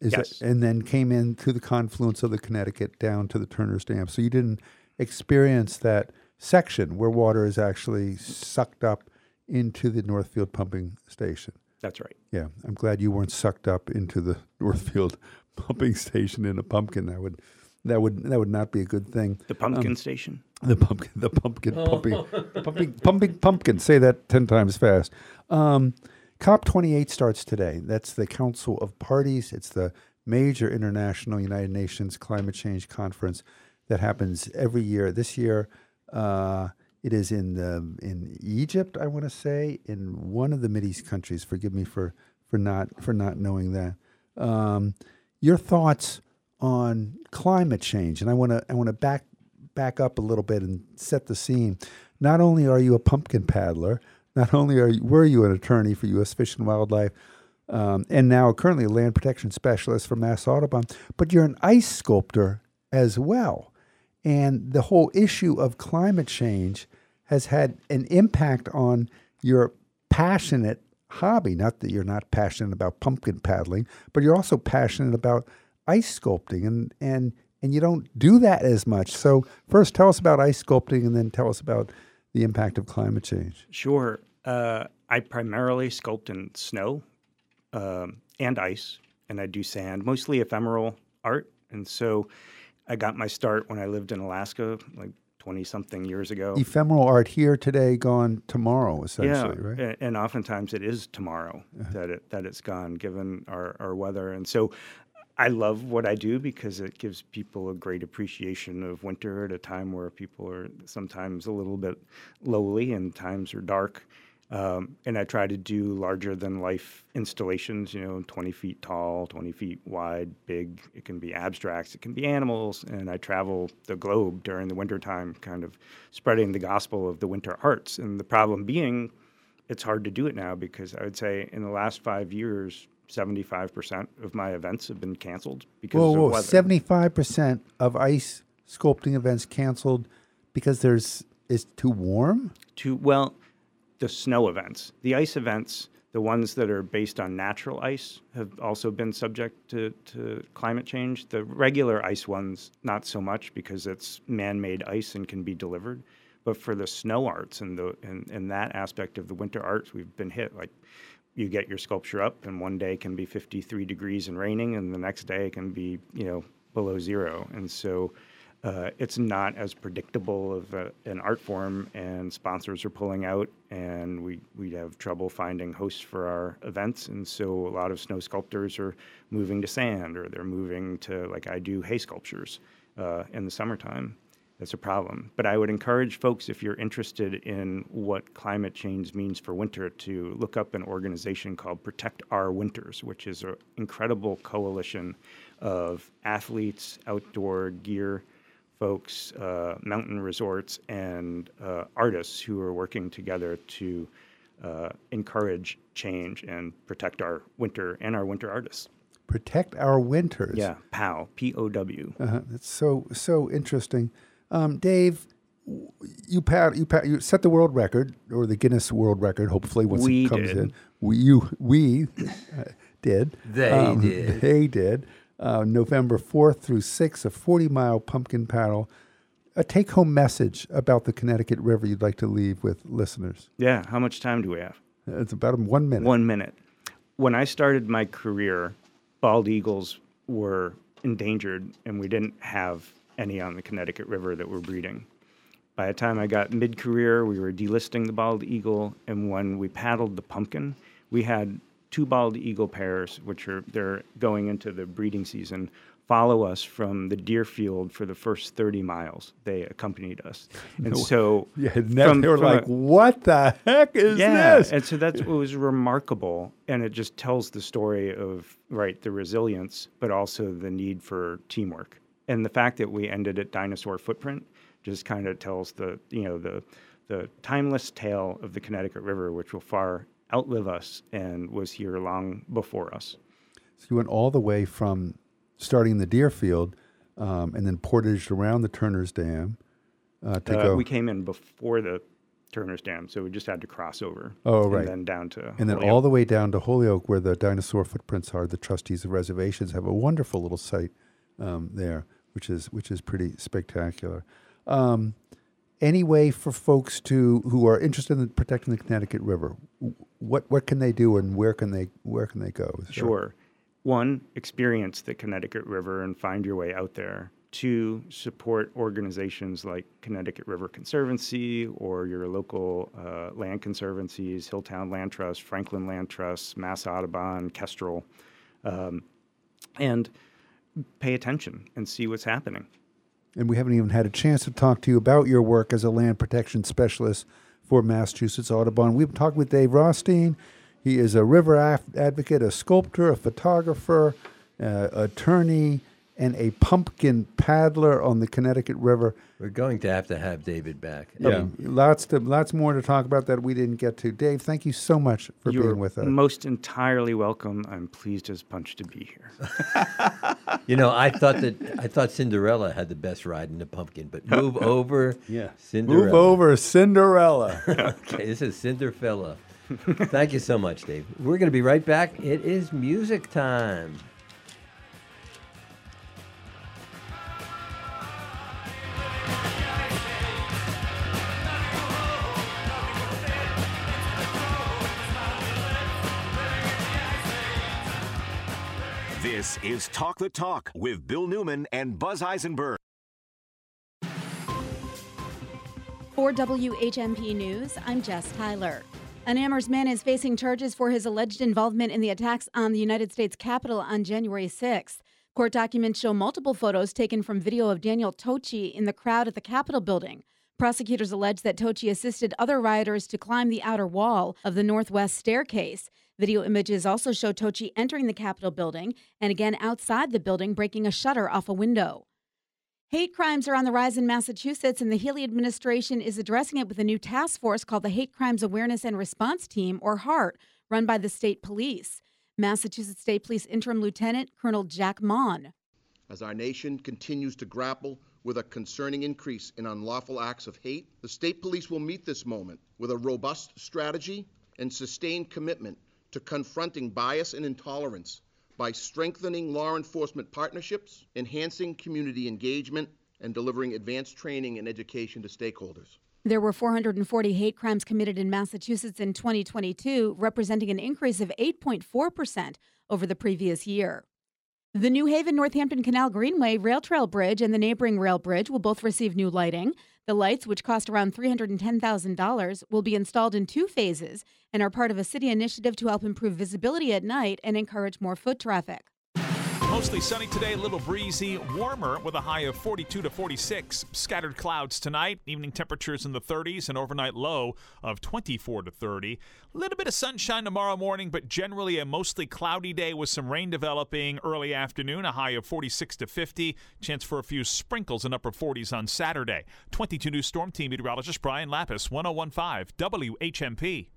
Is Yes. It, and then came in to the confluence of the Connecticut down to the Turner's Dam. So you didn't experience that section where water is actually sucked up into the Northfield pumping station. That's right. Yeah, I'm glad you weren't sucked up into the Northfield pumping station in a pumpkin. That would that would that would not be a good thing. The pumpkin station? The pumpkin the pumpkin Oh. pumping pumping pumping pumpkin. Say that ten times fast. Um, COP 28 starts today. That's the Council of Parties. It's the major international United Nations climate change conference that happens every year. This year, uh, it is in the, in Egypt. I want to say in one of the Mideast countries. Forgive me for for not for not knowing that. Um, your thoughts on climate change, and I want to I want to back back up a little bit and set the scene. Not only are you a pumpkin paddler, not only are you, were you an attorney for U.S. Fish and Wildlife, um, and now currently a land protection specialist for Mass Audubon, but you're an ice sculptor as well. And the whole issue of climate change has had an impact on your passionate hobby. Not that you're not passionate about pumpkin paddling, but you're also passionate about ice sculpting, and and and you don't do that as much. So first, tell us about ice sculpting, and then tell us about the impact of climate change. Sure. Uh, I primarily sculpt in snow um, and ice, and I do sand, mostly ephemeral art. And so I got my start when I lived in Alaska, like 20 something years ago. Ephemeral art here today, gone tomorrow, essentially, yeah, right? a- and oftentimes it is tomorrow uh-huh. that it that it's gone, given our, our weather. And so, I love what I do because it gives people a great appreciation of winter at a time where people are sometimes a little bit lowly and times are dark. Um, and I try to do larger than life installations, you know, 20 feet tall, 20 feet wide, big. It can be abstracts, it can be animals. And I travel the globe during the wintertime, kind of spreading the gospel of the winter arts. And the problem being, it's hard to do it now because I would say in the last five years, 75% of my events have been canceled because Whoa, of whoa! weather. Seventy-five percent of ice sculpting events canceled because there's it's too warm. to well the snow events. The ice events the ones that are based on natural ice have also been subject to, to climate change. The regular ice ones not so much because it's man-made ice and can be delivered. But for the snow arts and the and, and that aspect of the winter arts we've been hit. Like you get your sculpture up and one day can be 53 degrees and raining and the next day it can be you know below zero. And so uh, it's not as predictable of a, an art form, and sponsors are pulling out, and we, we have trouble finding hosts for our events. And so a lot of snow sculptors are moving to sand, or they're moving to, like I do, hay sculptures uh, in the summertime. That's a problem. But I would encourage folks, if you're interested in what climate change means for winter, to look up an organization called Protect Our Winters, which is an incredible coalition of athletes, outdoor gear folks, uh, mountain resorts, and uh, artists who are working together to uh, encourage change and protect our winter and our winter artists. Protect our winters. Yeah, POW, P O W. Uh-huh. That's so so interesting. Um, Dave, you pat, you pat, you set the world record or the Guinness World Record. Hopefully, once We it comes did. in, we you we uh, did. They did. They did. Uh, November fourth through sixth, a forty-mile pumpkin paddle. A take-home message about the Connecticut River you'd like to leave with listeners. Yeah, how much time do we have? It's about one minute. One minute. When I started my career, bald eagles were endangered, and we didn't have any on the Connecticut River that were breeding. By the time I got mid career, we were delisting the bald eagle, and when we paddled the pumpkin, we had two bald eagle pairs, which are they're going into the breeding season, follow us from the Deerfield for the first 30 miles. They accompanied us. And No- so Yeah, never- from- they were from a- like, "What the heck is yeah, this?" and so that's what was remarkable, and it just tells the story of right the resilience, but also the need for teamwork, and the fact that we ended at Dinosaur Footprint just kind of tells the you know the the timeless tale of the Connecticut River, which will far outlive us and was here long before us. So you went all the way from starting the Deerfield, um, and then portaged around the Turner's Dam uh, to Uh, go. We came in before the Turner's Dam, so we just had to cross over. Oh, right. And then down to and then all the way down to Holyoke, where the dinosaur footprints are. The trustees of reservations have a wonderful little site um, there, which is which is pretty spectacular. Um, any way for folks to who are interested in protecting the Connecticut River, what what can they do and where can they where can they go? Is there- Sure. One, experience the Connecticut River and find your way out there. Two, support organizations like Connecticut River Conservancy or your local uh, land conservancies, Hilltown Land Trust, Franklin Land Trust, Mass Audubon, Kestrel, um, and pay attention and see what's happening. And we haven't even had a chance to talk to you about your work as a land protection specialist for Massachusetts Audubon. We've talked with Dave Rothstein. He is a river advocate, a sculptor, a photographer, uh, attorney, and a pumpkin paddler on the Connecticut River. We're going to have to have David back. Yeah, mean, lots to lots more to talk about that we didn't get to. Dave, thank you so much for You're being with us. most entirely welcome. I'm pleased as punch to be here. You know, I thought that I thought Cinderella had the best ride in the pumpkin, but move over, Yeah. Cinderella. Move over, Cinderella. okay, this is Cinderfella. Thank you so much, Dave. We're going to be right back. It is music time. This is Talk the Talk with Bill Newman and Buzz Eisenberg. For WHMP News, I'm Jess Tyler. An Amherst man is facing charges for his alleged involvement in the attacks on the United States Capitol on January 6th. Court documents show multiple photos taken from video of Daniel Tochi in the crowd at the Capitol building. Prosecutors allege that Tochi assisted other rioters to climb the outer wall of the northwest staircase. Video images also show Tochi entering the Capitol building and again outside the building breaking a shutter off a window. Hate crimes are on the rise in Massachusetts, and the Healey administration is addressing it with a new task force called the Hate Crimes Awareness and Response Team, or HART, run by the state police. Massachusetts State Police Interim Lieutenant Colonel Jack Mawn. As our nation continues to grapple with a concerning increase in unlawful acts of hate, the state police will meet this moment with a robust strategy and sustained commitment to confronting bias and intolerance by strengthening law enforcement partnerships, enhancing community engagement, and delivering advanced training and education to stakeholders. There were 440 hate crimes committed in Massachusetts in 2022, representing an increase of 8.4% over the previous year. The New Haven Northampton Canal Greenway Rail Trail Bridge and the neighboring rail bridge will both receive new lighting. The lights, which cost around $310,000, will be installed in two phases and are part of a city initiative to help improve visibility at night and encourage more foot traffic. Mostly sunny today, a little breezy, warmer with a high of 42 to 46. Scattered clouds tonight, evening temperatures in the 30s, and overnight low of 24 to 30. A little bit of sunshine tomorrow morning, but generally a mostly cloudy day with some rain developing early afternoon, a high of 46 to 50. Chance for a few sprinkles in upper 40s on Saturday. 22 News Storm Team meteorologist Brian Lapis, 1015 WHMP.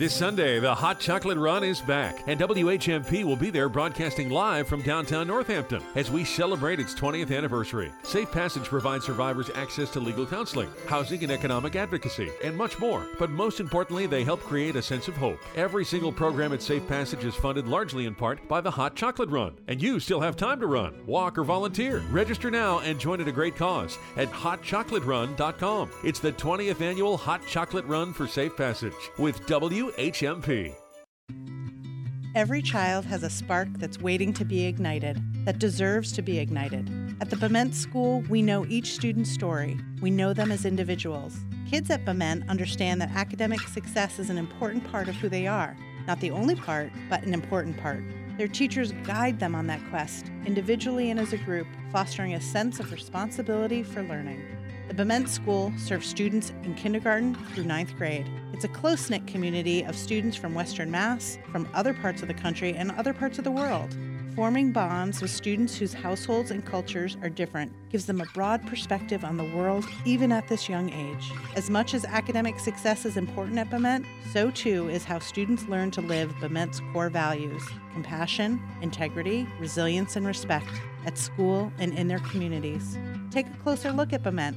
This Sunday, the Hot Chocolate Run is back, and WHMP will be there broadcasting live from downtown Northampton as we celebrate its 20th anniversary. Safe Passage provides survivors access to legal counseling, housing and economic advocacy, and much more. But most importantly, they help create a sense of hope. Every single program at Safe Passage is funded largely in part by the Hot Chocolate Run, and you still have time to run, walk, or volunteer. Register now and join at a great cause at hotchocolaterun.com. It's the 20th annual Hot Chocolate Run for Safe Passage with W. WHMP. Every child has a spark that's waiting to be ignited, that deserves to be ignited. At the Bement School, we know each student's story. We know them as individuals. Kids at Bement understand that academic success is an important part of who they are. Not the only part, but an important part. Their teachers guide them on that quest, individually and as a group, fostering a sense of responsibility for learning. The Bement School serves students in kindergarten through ninth grade. It's a close knit community of students from Western Mass, from other parts of the country, and other parts of the world. Forming bonds with students whose households and cultures are different gives them a broad perspective on the world even at this young age. As much as academic success is important at Bement, so too is how students learn to live Bement's core values compassion, integrity, resilience, and respect at school and in their communities. Take a closer look at Bement.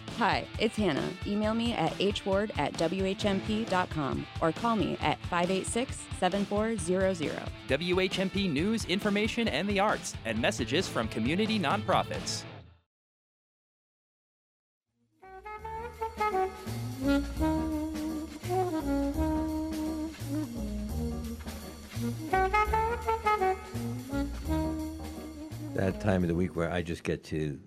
Hi, it's Hannah. Email me at hward at whmp.com or call me at 586 7400. WHMP News, Information, and the Arts, and messages from community nonprofits. That time of the week where I just get to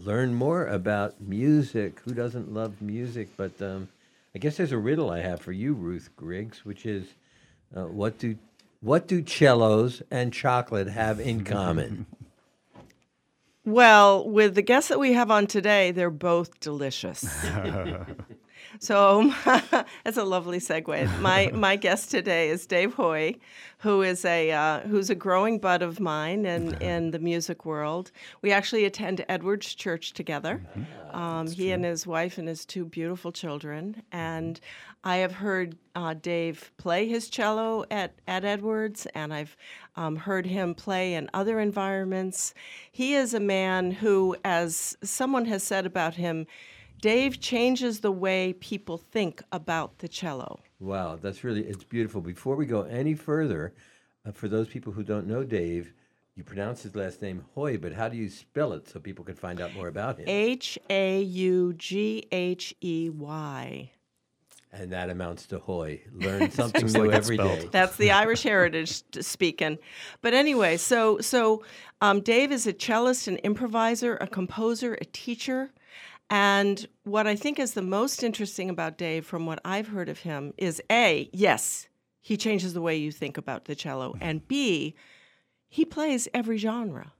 learn more about music. Who doesn't love music? But um, I guess there's a riddle I have for you, Ruth Griggs, which is uh, what do what do cellos and chocolate have in common? Well, with the guests that we have on today, they're both delicious. so that's a lovely segue. My my guest today is Dave Haughey, who is a uh, who's a growing bud of mine in, in the music world. We actually attend Edwards Church together. Um, he and his wife and his two beautiful children. And I have heard uh, Dave play his cello at, at Edwards, and I've um, heard him play in other environments. He is a man who, as someone has said about him, Dave changes the way people think about the cello. Wow, that's really it's beautiful. Before we go any further, uh, for those people who don't know Dave, you pronounce his last name Hoy, but how do you spell it so people can find out more about him? H A U G H E Y. And that amounts to Hoy. Learn something new like every day. That's the Irish heritage speaking. But anyway, so so um, Dave is a cellist, an improviser, a composer, a teacher. And what I think is the most interesting about Dave, from what I've heard of him, is A, yes, he changes the way you think about the cello. And B, he plays every genre.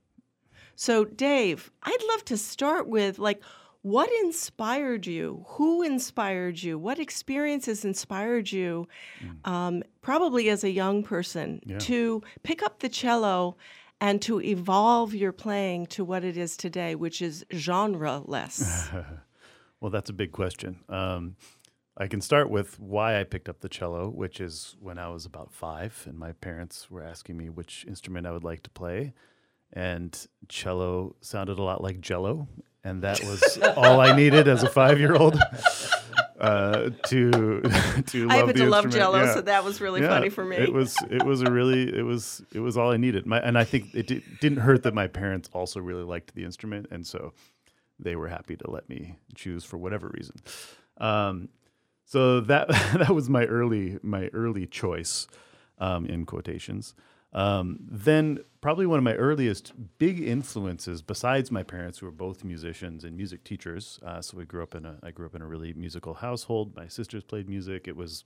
So, Dave, I'd love to start with like, what inspired you? Who inspired you? What experiences inspired you, um, probably as a young person, Yeah. to pick up the cello and to evolve your playing to what it is today, which is genre-less? well, that's a big question. Um, I can start with why I picked up the cello, which is when I was about five, and my parents were asking me which instrument I would like to play. And cello sounded a lot like jello. and that was all I needed as a five-year-old. Uh, to to I love happen the to love. Jell-O, Yeah. so that was really Yeah, funny for me. It was it was a really it was it was all I needed. My and I think it di- didn't hurt that my parents also really liked the instrument, and so they were happy to let me choose for whatever reason. Um, so that that was my early my early choice um, in quotations. Um, then probably one of my earliest big influences, besides my parents, who were both musicians and music teachers. Uh, so we grew up in a I grew up in a really musical household. My sisters played music. It was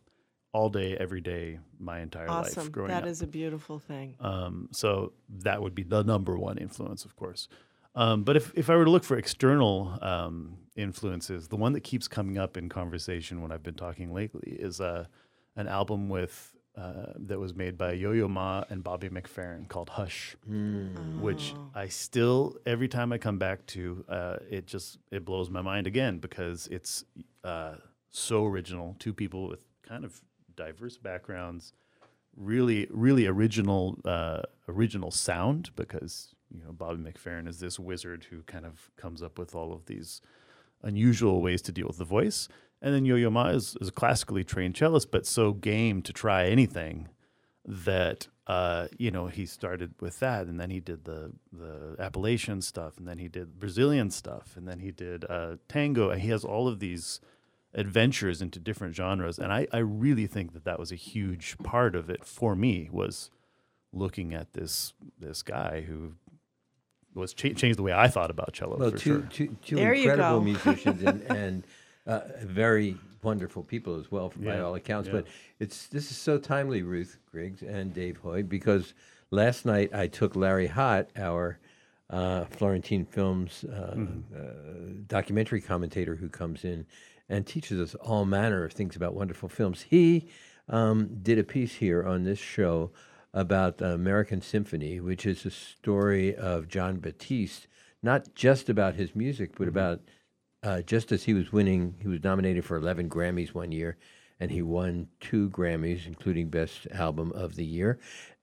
all day, every day, my entire awesome. life growing That up. is a beautiful thing. Um, so that would be the number one influence, of course. Um, but if, if I were to look for external um, influences, the one that keeps coming up in conversation when I've been talking lately is uh, an album with uh, that was made by Yo-Yo Ma and Bobby McFerrin called Hush, which I still every time I come back to, uh, it just it blows my mind again because it's uh, so original. Two people with kind of diverse backgrounds, really really original uh, original sound because you know Bobby McFerrin is this wizard who kind of comes up with all of these unusual ways to deal with the voice. And then Yo-Yo Ma is, is a classically trained cellist, but so game to try anything that uh, you know he started with that, and then he did the the Appalachian stuff, and then he did Brazilian stuff, and then he did uh, tango, and he has all of these adventures into different genres, and I, I really think that that was a huge part of it for me was looking at this this guy who was cha- changed the way I thought about cello Well, for two, sure. two, two There you incredible go. musicians and, and uh, very wonderful people as well, by Yeah, all accounts. yeah. But it's this is so timely, Ruth Griggs and Dave Haughey, because last night I took Larry Hott, our uh, Florentine Films uh, Mm-hmm. uh, documentary commentator, who comes in and teaches us all manner of things about wonderful films. He um, did a piece here on this show about the American Symphony, which is a story of Jon Batiste, not just about his music, but about uh, just as he was winning, he was nominated for 11 Grammys one year, and he won two Grammys, including Best Album of the Year.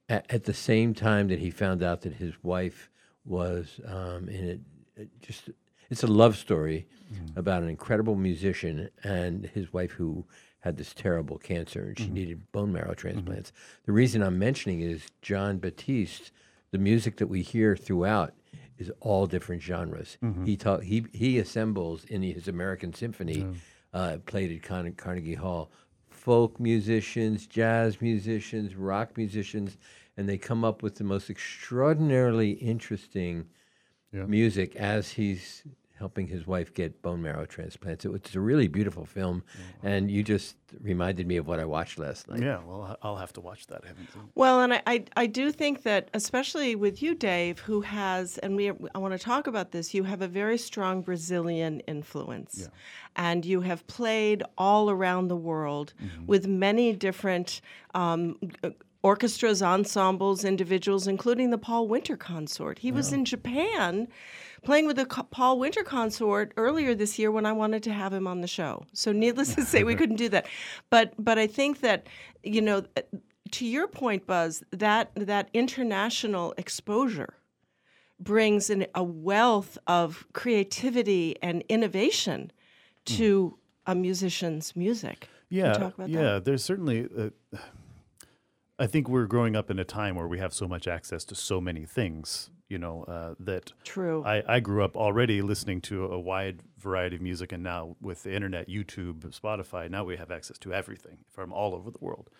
A- at the same time that he found out that his wife was um, in it, it just it's a love story about an incredible musician and his wife who had this terrible cancer and she needed bone marrow transplants. The reason I'm mentioning it is Jon Batiste, the music that we hear throughout is all different genres. Mhm. He ta- he he assembles in his American Symphony, uh, played at Carne- Carnegie Hall, folk musicians, jazz musicians, rock musicians, and they come up with the most extraordinarily interesting music as he's helping his wife get bone marrow transplants. It- It's a really beautiful film, and you just reminded me of what I watched last night. Yeah, well, I- I'll have to watch that. I haven't seen. Well, and I, I, I do think that, especially with you, Dave, who has, and we, I want to talk about this, you have a very strong Brazilian influence. And you have played all around the world with many different um, uh, orchestras, ensembles, individuals, including the Paul Winter Consort. He was in Japan playing with the Paul Winter Consort earlier this year when I wanted to have him on the show. So needless to say, we couldn't do that. But but I think that you know, to your point, Buzz, that that international exposure brings a wealth of creativity and innovation to a musician's music. Yeah, yeah. that? There's certainly. Uh, I think we're growing up in a time where we have so much access to so many things. You know uh, that. True. I, I grew up already listening to a wide variety of music, and now with the internet, YouTube, Spotify, now we have access to everything from all over the world.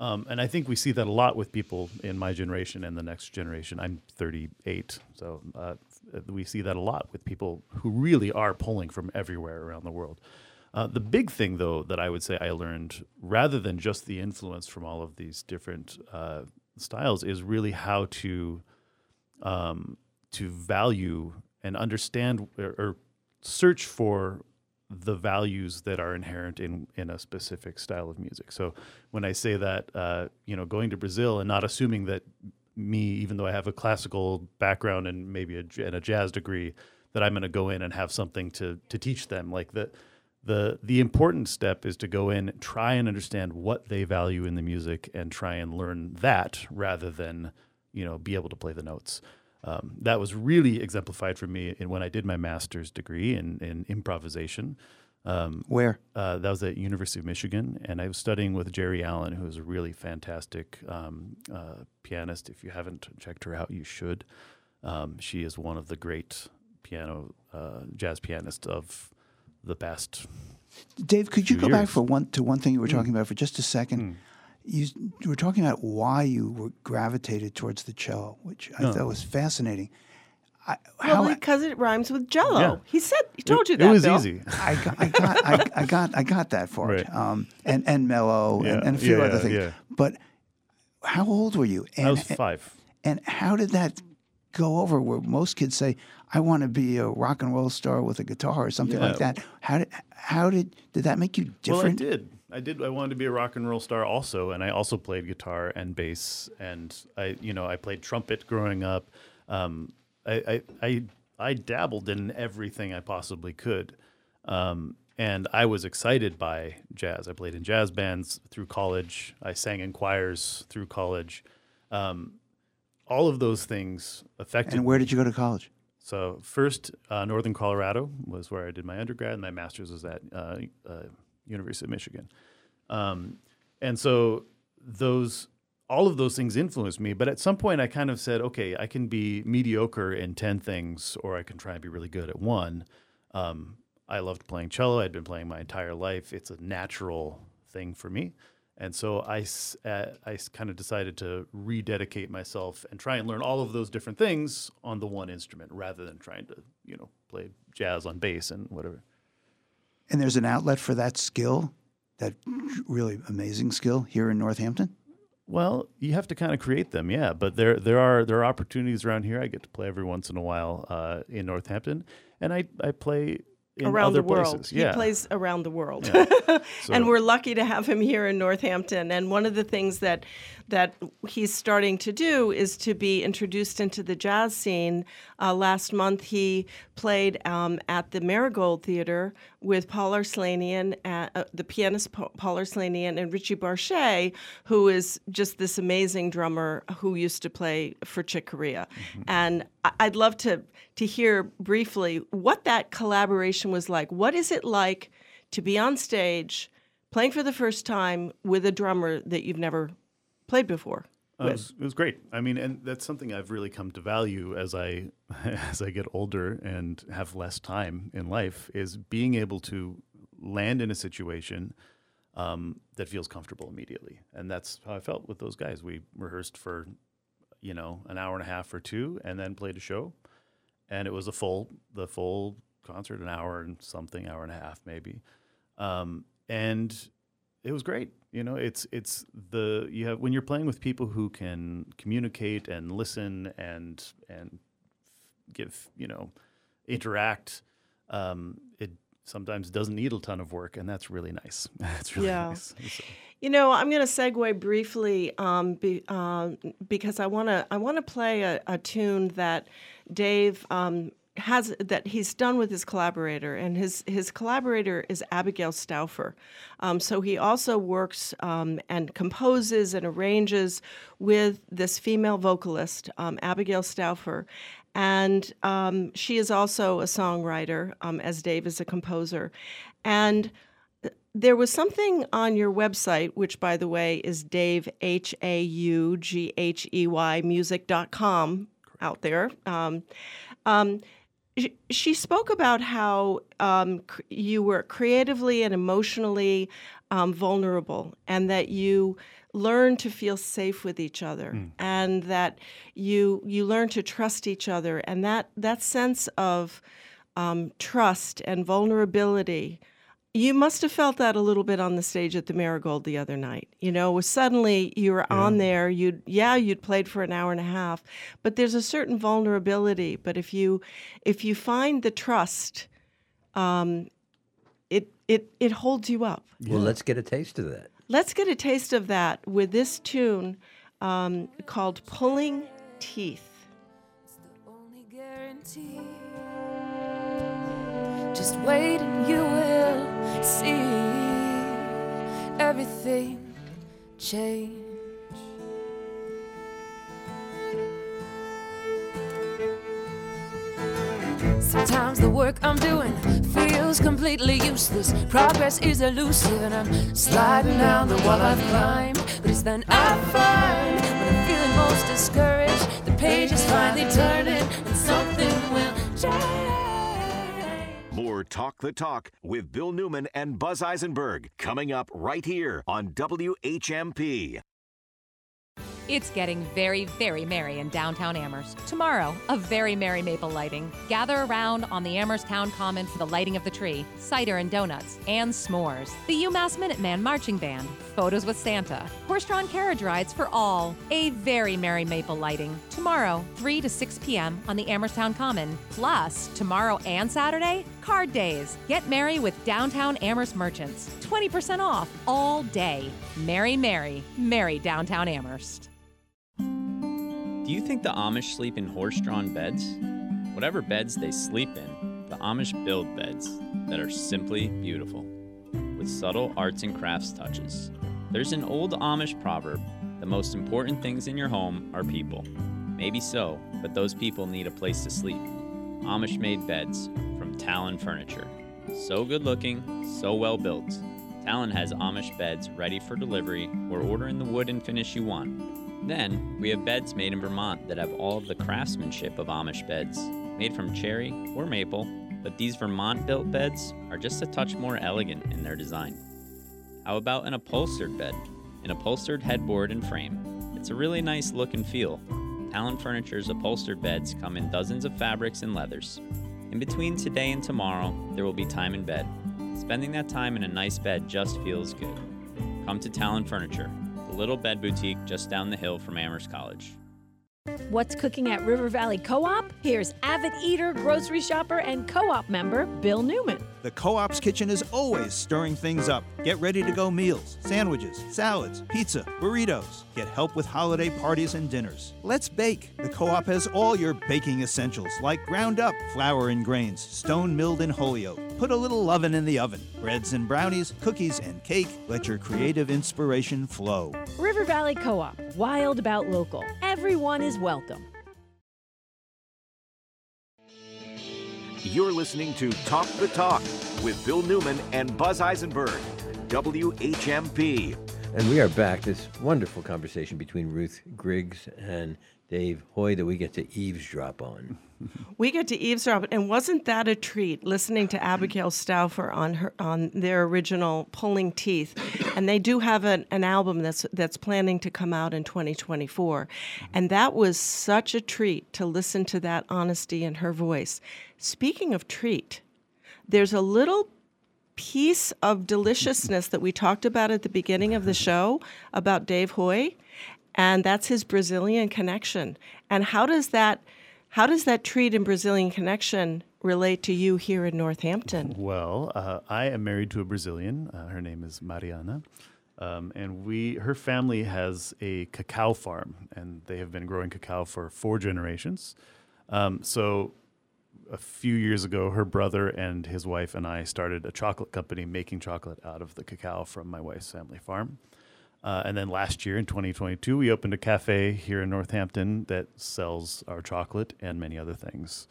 Um, and I think we see that a lot with people in my generation and the next generation. I'm 38, so uh, we see that a lot with people who really are pulling from everywhere around the world. Uh, the big thing, though, that I would say I learned, rather than just the influence from all of these different uh, styles, is really how to um, to value and understand or, or search for the values that are inherent in in a specific style of music. So when I say that, uh, you know, going to Brazil and not assuming that me, even though I have a classical background and maybe a, and a jazz degree, that I'm going to go in and have something to to teach them. Like the the the important step is to go in, try and understand what they value in the music, and try and learn that rather than you know be able to play the notes. Um, that was really exemplified for me in when I did my master's degree in, in improvisation. Um, Where? Uh, that was at University of Michigan, and I was studying with Geri Allen, who is a really fantastic um, uh, pianist. If you haven't checked her out, you should. Um, she is one of the great piano uh, jazz pianists of the past. Dave, could you few go back for one to one thing you were Mm. talking about for just a second? You, you were talking about why you were gravitated towards the cello, which I No. thought was fascinating. I, Well, how, because it rhymes with Jello. Yeah. He said he It- told you that. it was Bill. easy. I got, I got, I, I got, I got that for it, um, and and mellow and, Yeah, and a few yeah, other things. yeah. But how old were you? And, I was five. And how did that go over? Where most kids say, "I want to be a rock and roll star with a guitar" or something like that. How did how did did that make you different? Well, I did. I did. I wanted to be a rock and roll star also, and I also played guitar and bass, and I, you know, I played trumpet growing up. Um, I, I, I, I dabbled in everything I possibly could, um, and I was excited by jazz. I played in jazz bands through college. I sang in choirs through college. Um, all of those things affected. And where did you go to college? So first, uh, Northern Colorado was where I did my undergrad, and my master's was at uh, uh, University of Michigan. Um, and so those, all of those things influenced me. But at some point, I kind of said, okay, I can be mediocre in ten things, or I can try and be really good at one. Um, I loved playing cello. I'd been playing my entire life. It's a natural thing for me. And so I, uh, I kind of decided to rededicate myself and try and learn all of those different things on the one instrument rather than trying to, you know, play jazz on bass and whatever. And there's an outlet for that skill, that really amazing skill here in Northampton. Well, you have to kind of create them, yeah. But there, there are there are opportunities around here. I get to play every once in a while uh, in Northampton, and I, I play around the world. places. He plays around the world. Yeah. and we're lucky to have him here in Northampton. And one of the things that that he's starting to do is to be introduced into the jazz scene. Uh, last month, he played um, at the Marigold Theater with Paul Arslanian, uh, uh, the pianist Paul Arslanian, and Richie Barshay, who is just this amazing drummer who used to play for Chick Corea. And I'd love to to hear briefly what that collaboration was like. What is it like to be on stage playing for the first time with a drummer that you've never played before? Uh, it, was, it was great. I mean, and that's something I've really come to value as I as I get older and have less time in life is being able to land in a situation um, that feels comfortable immediately, and that's how I felt with those guys. We rehearsed for you know an hour and a half or two, and then played a show, and it was a full the full concert, an hour and something, hour and a half maybe, um, and it was great. You know, it's it's the you have when you're playing with people who can communicate and listen and and give you know interact. Um, it sometimes doesn't need a ton of work, and that's really nice. That's really Yeah. nice. So- You know, I'm going to segue briefly um, be, um, because I want to I want to play a, a tune that Dave um, has that he's done with his collaborator, and his his collaborator is Abigail Stauffer. Um, so he also works um, and composes and arranges with this female vocalist, um, Abigail Stauffer. And um, she is also a songwriter, um, as Dave is a composer. And there was something on your website, which, by the way, is Dave, H A U G H E Y, music.com out there. Um, um, she spoke about how um, cr- you were creatively and emotionally um, vulnerable and that you learn to feel safe with each other and that you you learn to trust each other and that that sense of um, trust and vulnerability you must have felt that a little bit on the stage at the Marigold the other night. You know, was suddenly you were on there. You'd yeah, you'd played for an hour and a half, but there's a certain vulnerability. But if you if you find the trust, um, it it it holds you up. Well, let's get a taste of that. Let's get a taste of that with this tune um, called "Pulling Teeth." guarantee. Just wait and you will see everything change. Sometimes the work I'm doing feels completely useless. Progress is elusive, and I'm sliding down the wall I've climbed. But it's then I find when I'm feeling most discouraged, the page is finally turning, and something will change. More Talk the Talk with Bill Newman and Buzz Eisenberg coming up right here on WHMP. It's getting very, very merry in downtown Amherst. Tomorrow, a very merry maple lighting. Gather around on the Amherst Town Common for the lighting of the tree, cider and donuts, and s'mores. The UMass Minuteman Marching Band, photos with Santa, horse-drawn carriage rides for all. A very merry maple lighting. Tomorrow, 3 to 6 p.m. on the Amherst Town Common. Plus, tomorrow and Saturday, card days. Get merry with downtown Amherst merchants. 20% off all day. Merry, merry, merry downtown Amherst. Do you think the Amish sleep in horse drawn beds? Whatever beds they sleep in, the Amish build beds that are simply beautiful, with subtle arts and crafts touches. There's an old Amish proverb the most important things in your home are people. Maybe so, but those people need a place to sleep. Amish made beds from Talon Furniture. So good looking, so well built. Talon has Amish beds ready for delivery or order in the wood and finish you want. Then, we have beds made in Vermont that have all of the craftsmanship of Amish beds, made from cherry or maple, but these Vermont built beds are just a touch more elegant in their design. How about an upholstered bed? An upholstered headboard and frame. It's a really nice look and feel. Talon Furniture's upholstered beds come in dozens of fabrics and leathers. In between today and tomorrow, there will be time in bed. Spending that time in a nice bed just feels good. Come to Talon Furniture, the little bed boutique just down the hill from Amherst College. What's cooking at River Valley Co op? Here's avid eater, grocery shopper, and co op member Bill Newman. The Co op's kitchen is always stirring things up. Get ready to go meals, sandwiches, salads, pizza, burritos. Get help with holiday parties and dinners. Let's bake. The Co op has all your baking essentials like ground up flour and grains, stone milled in Holyoke. Put a little oven in the oven. Breads and brownies, cookies and cake. Let your creative inspiration flow. River Valley Co op, wild about local. Everyone is welcome. You're listening to Talk the Talk with Bill Newman and Buzz Eisenberg, WHMP. And we are back. This wonderful conversation between Ruth Griggs and Dave Haughey that we get to eavesdrop on. We get to eavesdrop, and wasn't that a treat? Listening to Abigail Stauffer on her on their original Pulling Teeth, and they do have an, an album that's that's planning to come out in 2024, and that was such a treat to listen to that honesty in her voice. Speaking of treat, there's a little piece of deliciousness that we talked about at the beginning of the show about Dave Haughey, and that's his Brazilian connection. And how does that how does that treat and Brazilian connection relate to you here in Northampton? Well, uh, I am married to a Brazilian. Uh, her name is Mariana. Um, and we, her family has a cacao farm, and they have been growing cacao for four generations. Um, so, a few years ago, her brother and his wife and I started a chocolate company making chocolate out of the cacao from my wife's family farm. Uh, and then last year in 2022, we opened a cafe here in Northampton that sells our chocolate and many other things.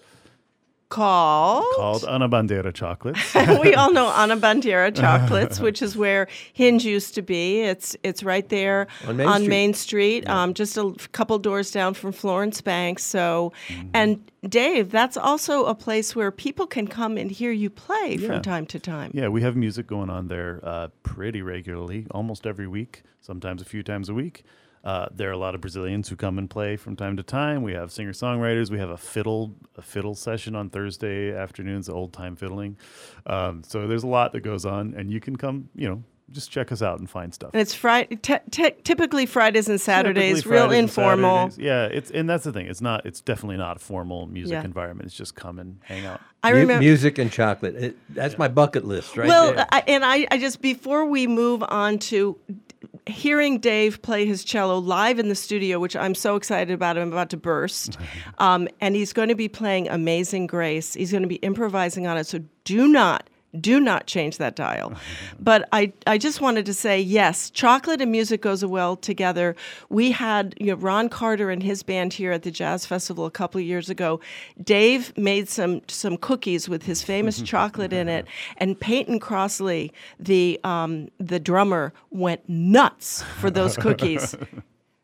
Called Called Ana Bandeira Chocolates. we all know Ana Bandeira Chocolates, which is where Hinge used to be. It's it's right there On Main Street. Main Street, um, just a couple doors down from Florence Bank. So, Mm-hmm. and Dave, that's also a place where people can come and hear you play Yeah. from time to time. Yeah, we have music going on there uh, pretty regularly, almost every week, sometimes a few times a week. Uh, there are a lot of Brazilians who come and play from time to time. We have singer songwriters. We have a fiddle a fiddle session on Thursday afternoons, old time fiddling. Um, so there's a lot that goes on, and you can come, you know, just check us out and find stuff. And it's Friday, t- t- typically Fridays and Saturdays, Typically real and informal. Saturdays. Yeah, it's and that's the thing. It's not. It's definitely not a formal music Yeah. environment. It's just come and hang out. I remember- music and chocolate. It, that's my bucket list, right well, there. I, and I, I just before we move on to hearing Dave play his cello live in the studio, which I'm so excited about. I'm about to burst. Um, and he's going to be playing Amazing Grace. He's going to be improvising on it. So do not, Do not change that dial. but I, I just wanted to say yes, chocolate and music goes well together. We had you know, Ron Carter and his band here at the Jazz Festival a couple of years ago. Dave made some some cookies with his famous chocolate in it, and Payton Crossley, the um, the drummer, went nuts for those cookies.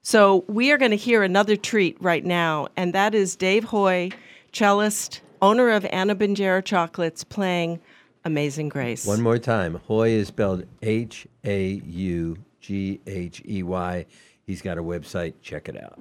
So we are going to hear another treat right now, and that is Dave Haughey, cellist, owner of Ana Bandeira Chocolates, playing Amazing Grace. One more time. Hoy is spelled H A U G H E Y. He's got a website. Check it out.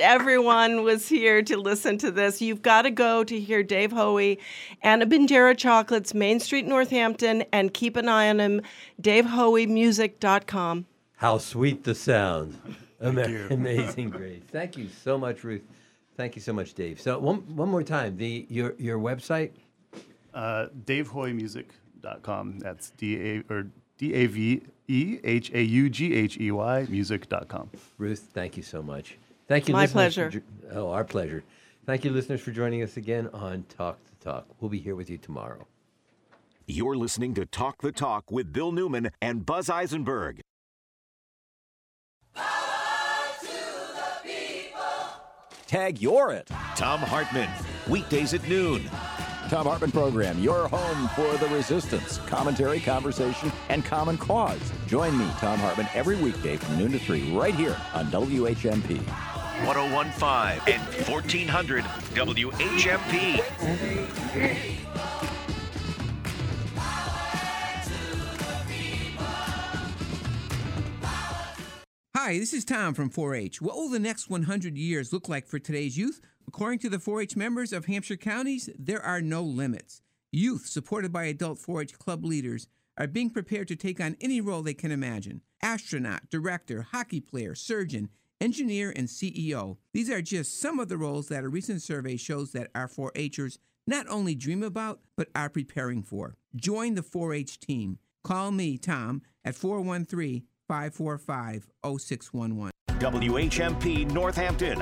Everyone was here to listen to this. You've got to go to hear Dave Haughey, Ana Bandeira Chocolates, Main Street, Northampton, and keep an eye on him, davehaugheymusic.com. How sweet the sound. Ama- Amazing grace. Thank you so much, Ruth. Thank you so much, Dave. So one one more time, the your your website. Uh, DaveHaugheymusic.com. That's D A or D A V E H A U G H E Y music.com. Ruth, thank you so much. Thank you. My listeners, for pleasure. jo- oh, our pleasure. Thank you, listeners, for joining us again on Talk the Talk. We'll be here with you tomorrow. You're listening to Talk the Talk with Bill Newman and Buzz Eisenberg. Tag you're it. Thom Hartmann. Weekdays at noon. Thom Hartmann Program, your home for the resistance, commentary, conversation, and common cause. Join me, Thom Hartmann, every weekday from noon to 3 right here on WHMP. 1015 and 1400 WHMP. Hi, this is Tom from 4 H. What will the next 100 years look like for today's youth? According to the 4 H members of Hampshire counties, there are no limits. Youth, supported by adult 4 H club leaders, are being prepared to take on any role they can imagine astronaut, director, hockey player, surgeon, engineer, and CEO. These are just some of the roles that a recent survey shows that our 4 Hers not only dream about, but are preparing for. Join the 4 H team. Call me, Tom, at 413 545 0611. WHMP Northampton